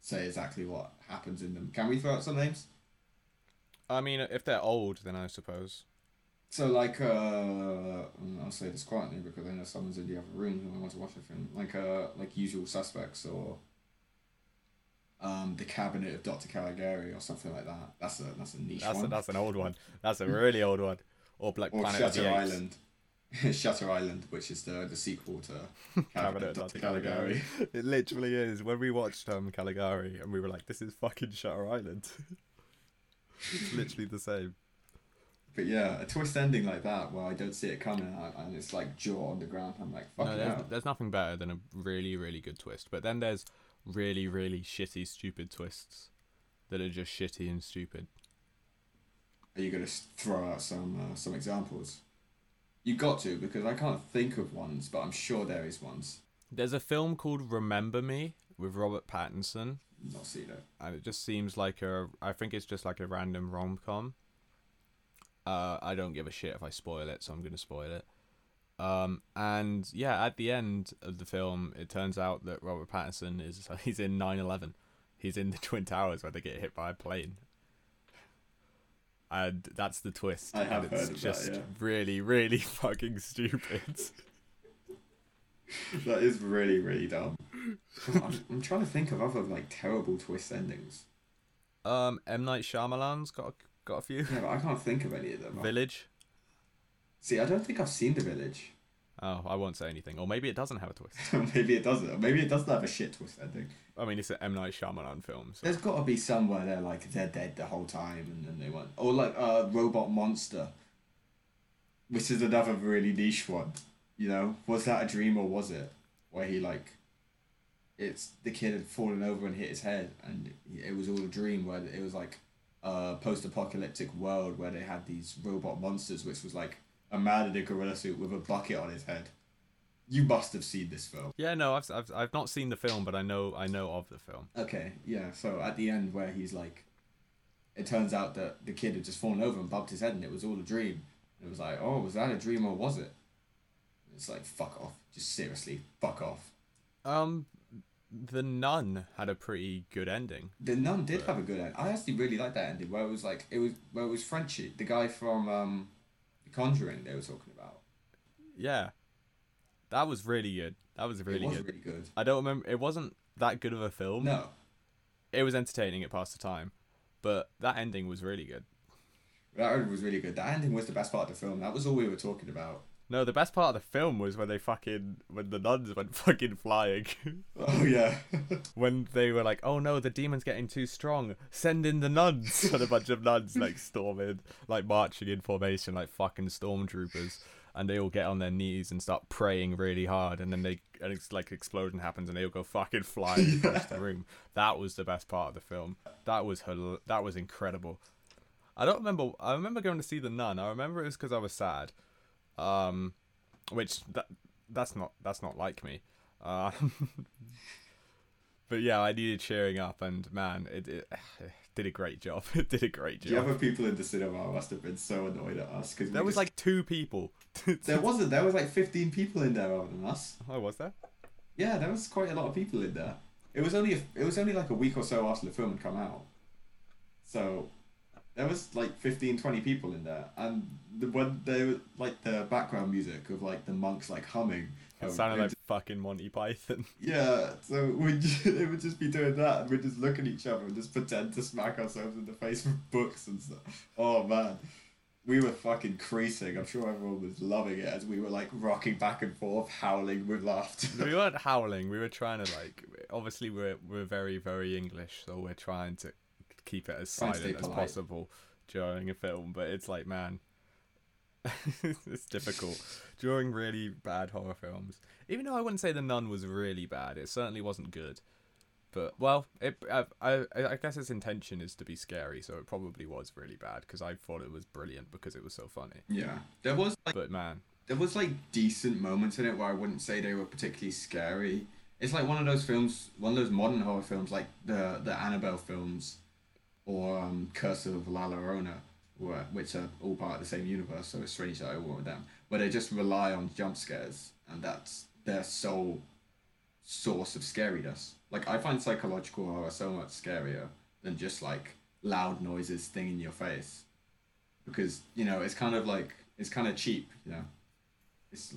Speaker 1: say exactly what happens in them. Can we throw out some names?
Speaker 2: I mean, if they're old, then I suppose.
Speaker 1: So like uh, mm, I'll say this quietly because I know someone's in the other room who wants to watch the film. Like uh, like Usual Suspects or um, The Cabinet of Dr. Caligari or something like that. That's a that's a niche
Speaker 2: That's a, that's an old one. That's a *laughs* really old one. Or Black
Speaker 1: or
Speaker 2: Planet of
Speaker 1: Shutter
Speaker 2: Apes.
Speaker 1: Island. *laughs* Shutter Island, which is the the sequel to *laughs*
Speaker 2: Cabinet of Dr. Caligari. It literally is. When we watched um, Caligari and we were like, this is fucking Shutter Island. It's literally the same.
Speaker 1: But yeah, a twist ending like that where I don't see it coming and- and it's like jaw on the ground. I'm like, fuck
Speaker 2: No, there's,
Speaker 1: out.
Speaker 2: there's nothing better than a really, really good twist. But then there's really, really shitty, stupid twists that are just shitty and stupid.
Speaker 1: Are you gonna throw out some uh, some examples? You got to because I can't think of ones, but I'm sure there is ones.
Speaker 2: There's a film called Remember Me with Robert Pattinson,
Speaker 1: Not seen it.
Speaker 2: and it just seems like a. I think it's just like a random rom com. Uh, I don't give a shit if I spoil it, so I'm gonna spoil it. Um, and yeah, at the end of the film, it turns out that Robert Pattinson is *laughs* he's in 9/11. He's in the Twin Towers where they get hit by a plane. And that's the twist.
Speaker 1: I have
Speaker 2: and it's
Speaker 1: heard of that,
Speaker 2: just
Speaker 1: yeah.
Speaker 2: really, really *laughs* fucking stupid. *laughs*
Speaker 1: That is really really dumb. I'm, I'm trying to think of other like terrible twist endings.
Speaker 2: Um, M Night Shyamalan's got a, got a few.
Speaker 1: Yeah, but I can't think of any of them.
Speaker 2: Village.
Speaker 1: See, I don't think I've seen The Village.
Speaker 2: Oh, I won't say anything. Or maybe it doesn't have a twist. *laughs*
Speaker 1: maybe it doesn't. Maybe it doesn't have a shit twist ending.
Speaker 2: I mean, it's an M Night Shyamalan film. So.
Speaker 1: There's got to be somewhere they're like they're dead the whole time and then they went or like uh robot monster, which is another really niche one. You know, was that a dream or was it? Where he like, it's the kid had fallen over and hit his head and it was all a dream. Where it was like a post-apocalyptic world where they had these robot monsters, which was like a man in a gorilla suit with a bucket on his head. You must have seen this film.
Speaker 2: Yeah, no, I've, I've I've not seen the film, but I know I know of the film.
Speaker 1: Okay, yeah. So at the end, where he's like, it turns out that the kid had just fallen over and bumped his head, and it was all a dream. And it was like, oh, was that a dream or was it? It's like, fuck off. Just seriously, fuck off.
Speaker 2: Um, the Nun had a pretty good ending.
Speaker 1: The Nun did have a good end. I actually really liked that ending, where it was like, it was where it was Frenchie, the guy from um, The Conjuring. They were talking about.
Speaker 2: Yeah, that was really good. That was really
Speaker 1: it was
Speaker 2: good.
Speaker 1: really good.
Speaker 2: I don't remember. It wasn't that good of a film.
Speaker 1: No,
Speaker 2: It was entertaining. It passed the time, but that ending was really good.
Speaker 1: that ending was really good. That ending was the best part of the film. That was all we were talking about.
Speaker 2: No, the best part of the film was when they fucking when the nuns went *laughs* fucking flying.
Speaker 1: Oh yeah. *laughs*
Speaker 2: when they were like, "Oh no, the demon's getting too strong. Send in the nuns!" *laughs* and a bunch of nuns like storming, like marching in formation, like fucking stormtroopers. And they all get on their knees and start praying really hard, and then they and it's like explosion happens, and they all go fucking flying across the room. That was the best part of the film. That was her. That was incredible. I don't remember. I remember going to see the Nun. I remember it was because I was sad, um, which that that's not that's not like me. Uh, *laughs* but yeah, I needed cheering up, and man, it, it, *sighs* *laughs* it did a great job. It did a great job.
Speaker 1: The other people in the cinema must have been so annoyed at us because
Speaker 2: There was like two people. *laughs*
Speaker 1: there wasn't. There was like fifteen people in there other than us.
Speaker 2: oh, was there?
Speaker 1: Yeah, there was quite a lot of people in there. It was only a, it was only like a week or so after the film had come out, so there was like 15, 20 people in there, and the when they were like the background music of like the monks like humming.
Speaker 2: It
Speaker 1: um,
Speaker 2: sounded like
Speaker 1: just-
Speaker 2: fucking Monty Python. *laughs*
Speaker 1: yeah, so we *laughs* they would just be doing that, and we'd just look at each other and just pretend to smack ourselves in the face with books and stuff. Oh man, we were fucking creasing. I'm sure everyone was loving it as we were like rocking back and forth, howling with laughter.
Speaker 2: we weren't *laughs* howling. We were trying to like. Obviously, we're we're very very English, so we're trying to keep it as silent as
Speaker 1: polite.
Speaker 2: possible during a film. But it's like, man, *laughs* it's difficult during really bad horror films. Even though I wouldn't say the Nun was really bad, it certainly wasn't good. But well, it I I, I guess its intention is to be scary, so it probably was really bad because I thought it was brilliant because it was so funny.
Speaker 1: yeah, there was like
Speaker 2: But man,
Speaker 1: there was like decent moments in it where I wouldn't say they were particularly scary. It's like one of those films, one of those modern horror films, like the the Annabelle films, or um, Curse of La Llorona, which are all part of the same universe. So it's strange that I went with them, But they just rely on jump scares, and that's their sole source of scariness. Like I find psychological horror so much scarier than just like loud noises stinging your face, because you know it's kind of like it's kind of cheap, you know. It's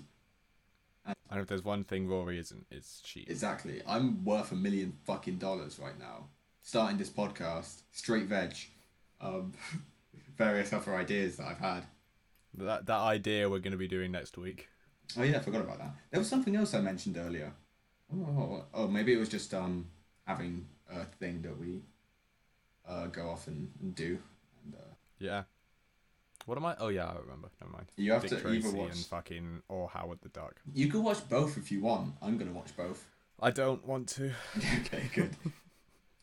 Speaker 2: and if there's one thing Rory isn't, it's cheap.
Speaker 1: exactly. I'm worth a million fucking dollars right now. Starting this podcast, straight veg, um, *laughs* various other ideas that I've had.
Speaker 2: That that idea we're going to be doing next week.
Speaker 1: Oh yeah, I forgot about that. There was something else I mentioned earlier. Oh, oh maybe it was just um having a thing that we uh go off and, and do. And, uh,
Speaker 2: Yeah. What am I? Oh yeah, I remember. Never mind.
Speaker 1: you have
Speaker 2: Dick
Speaker 1: to
Speaker 2: Tracy
Speaker 1: either watch.
Speaker 2: and fucking or Howard the Duck.
Speaker 1: You can watch both if you want. I'm gonna watch both.
Speaker 2: I don't want to. *laughs*
Speaker 1: okay, good. *laughs*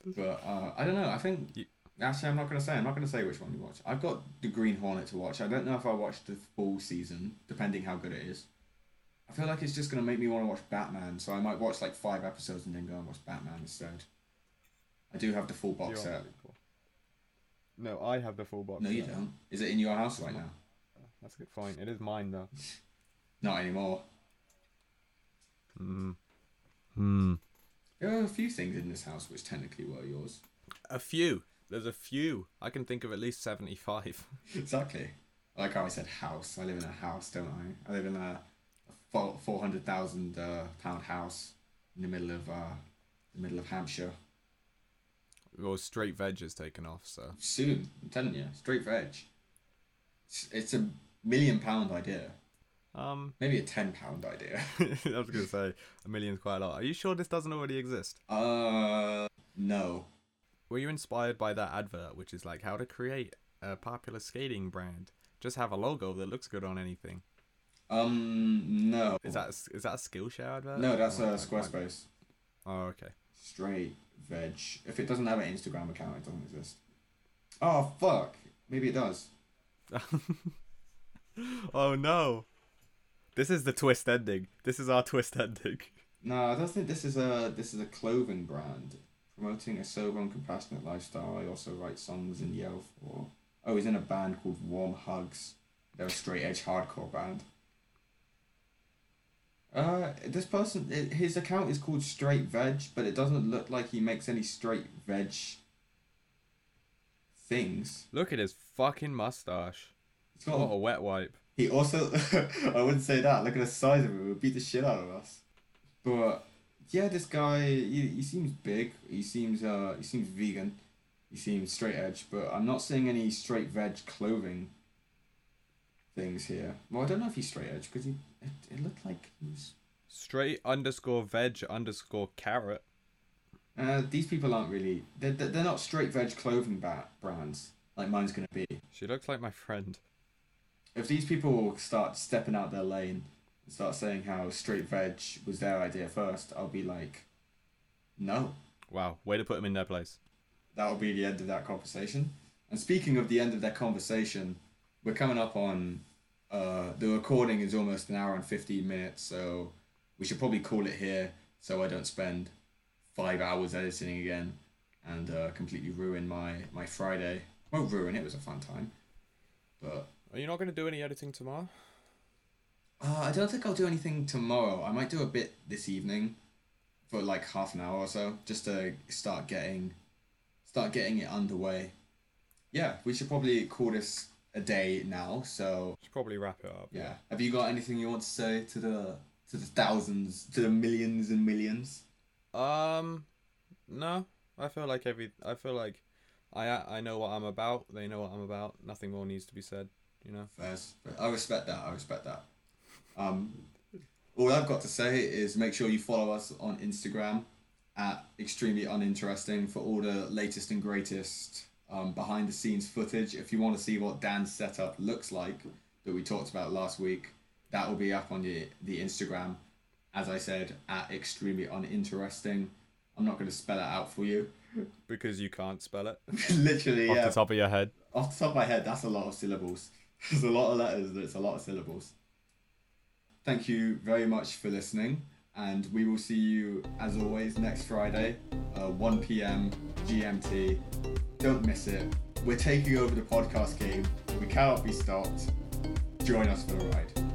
Speaker 1: but uh, I don't know. I think
Speaker 2: You-
Speaker 1: actually I'm not gonna say. I'm not gonna say which one you watch. I've got the Green Hornet to watch. I don't know if I'll watch the full season, depending how good it is. I feel like it's just gonna make me want to watch Batman, so I might watch like five episodes and then go and watch Batman instead. I do have the full box
Speaker 2: You're
Speaker 1: set.
Speaker 2: cool. No, I have the full box.
Speaker 1: No, you
Speaker 2: set.
Speaker 1: don't. Is it in your house right now?
Speaker 2: That's a good. Fine. It is mine though. *laughs*
Speaker 1: Not anymore.
Speaker 2: Hmm. Hmm.
Speaker 1: There are a few things in this house which technically were yours.
Speaker 2: A few. There's a few. I can think of at least seventy-five. *laughs*
Speaker 1: Exactly. Like how I said house. I live in a house, don't I? I live in a, four hundred thousand uh, pound house in the middle of uh, the middle of Hampshire.
Speaker 2: well, straight veg is taken off, so
Speaker 1: Soon, I'm telling you, straight veg. It's, it's a million pound idea.
Speaker 2: Um,
Speaker 1: Maybe a ten pound idea. *laughs*
Speaker 2: I was gonna say a million's quite a lot. Are you sure this doesn't already exist?
Speaker 1: Uh, no.
Speaker 2: Were you inspired by that advert, which is like how to create a popular skating brand? Just have a logo that looks good on anything.
Speaker 1: Um, no.
Speaker 2: Is that a- is that a Skillshare advert?
Speaker 1: No, that's
Speaker 2: a
Speaker 1: uh,
Speaker 2: like- like-
Speaker 1: Squarespace.
Speaker 2: Oh, okay.
Speaker 1: Straight veg. If it doesn't have an Instagram account, it doesn't exist. Oh fuck. Maybe it does. *laughs*
Speaker 2: Oh no. This is the twist ending. This is our twist ending.
Speaker 1: No, I don't think this is a this is a clothing brand promoting a sober and compassionate lifestyle. I also write songs and yell for. Oh, he's in a band called Warm Hugs. They're a straight edge hardcore band. Uh, this person, his account is called Straight Veg, but it doesn't look like he makes any straight veg things.
Speaker 2: Look at his fucking mustache.
Speaker 1: He's got
Speaker 2: What a wet wipe.
Speaker 1: He also, *laughs* I wouldn't say that. Look at the size of him. He would beat the shit out of us. But yeah, this guy, he, he seems big. He seems uh, he seems vegan. He seems straight edge. But I'm not seeing any straight veg clothing things here. Well, I don't know if he's straight edge because he, it, it looked like he was.
Speaker 2: Straight underscore veg underscore carrot.
Speaker 1: Uh, these people aren't really. They're, they're they're not straight veg clothing ba- brands like mine's gonna be.
Speaker 2: She looks like my friend.
Speaker 1: If these people start stepping out their lane and start saying how straight veg was their idea first, I'll be like, no.
Speaker 2: Wow, way to put them in their place.
Speaker 1: That'll be the end of that conversation. And speaking of the end of that conversation, we're coming up on uh, the recording is almost an hour and 15 minutes, so we should probably call it here so I don't spend five hours editing again and uh, completely ruin my, my Friday. Won't ruin it, it was a fun time. But
Speaker 2: Are you not going to do any editing tomorrow?
Speaker 1: Uh, I don't think I'll do anything tomorrow. I might do a bit this evening, for like half an hour or so, just to start getting, start getting it underway. Yeah, we should probably call this a day now. So
Speaker 2: Should probably wrap it up.
Speaker 1: yeah, have you got anything you want to say to the to the thousands, to the millions and millions?
Speaker 2: Um, no. I feel like every. I feel like, I I know what I'm about. They know what I'm about. Nothing more needs to be said. You know.
Speaker 1: Fairs. I respect that. I respect that. Um, all I've got to say is make sure you follow us on Instagram at extremely uninteresting for all the latest and greatest um, behind the scenes footage. If you want to see what Dan's setup looks like that we talked about last week, that will be up on the the Instagram. As I said, at extremely uninteresting. I'm not going to spell it out for you.
Speaker 2: Because you can't spell it *laughs*
Speaker 1: Literally,
Speaker 2: off
Speaker 1: yeah.
Speaker 2: the top of your head.
Speaker 1: Off the top of my head, that's a lot of syllables. There's a lot of letters, it's a lot of syllables. Thank you very much for listening, and we will see you, as always, next Friday, uh, 1 p.m. GMT. Don't miss it. We're taking over the podcast game. We cannot be stopped. Join us for the ride.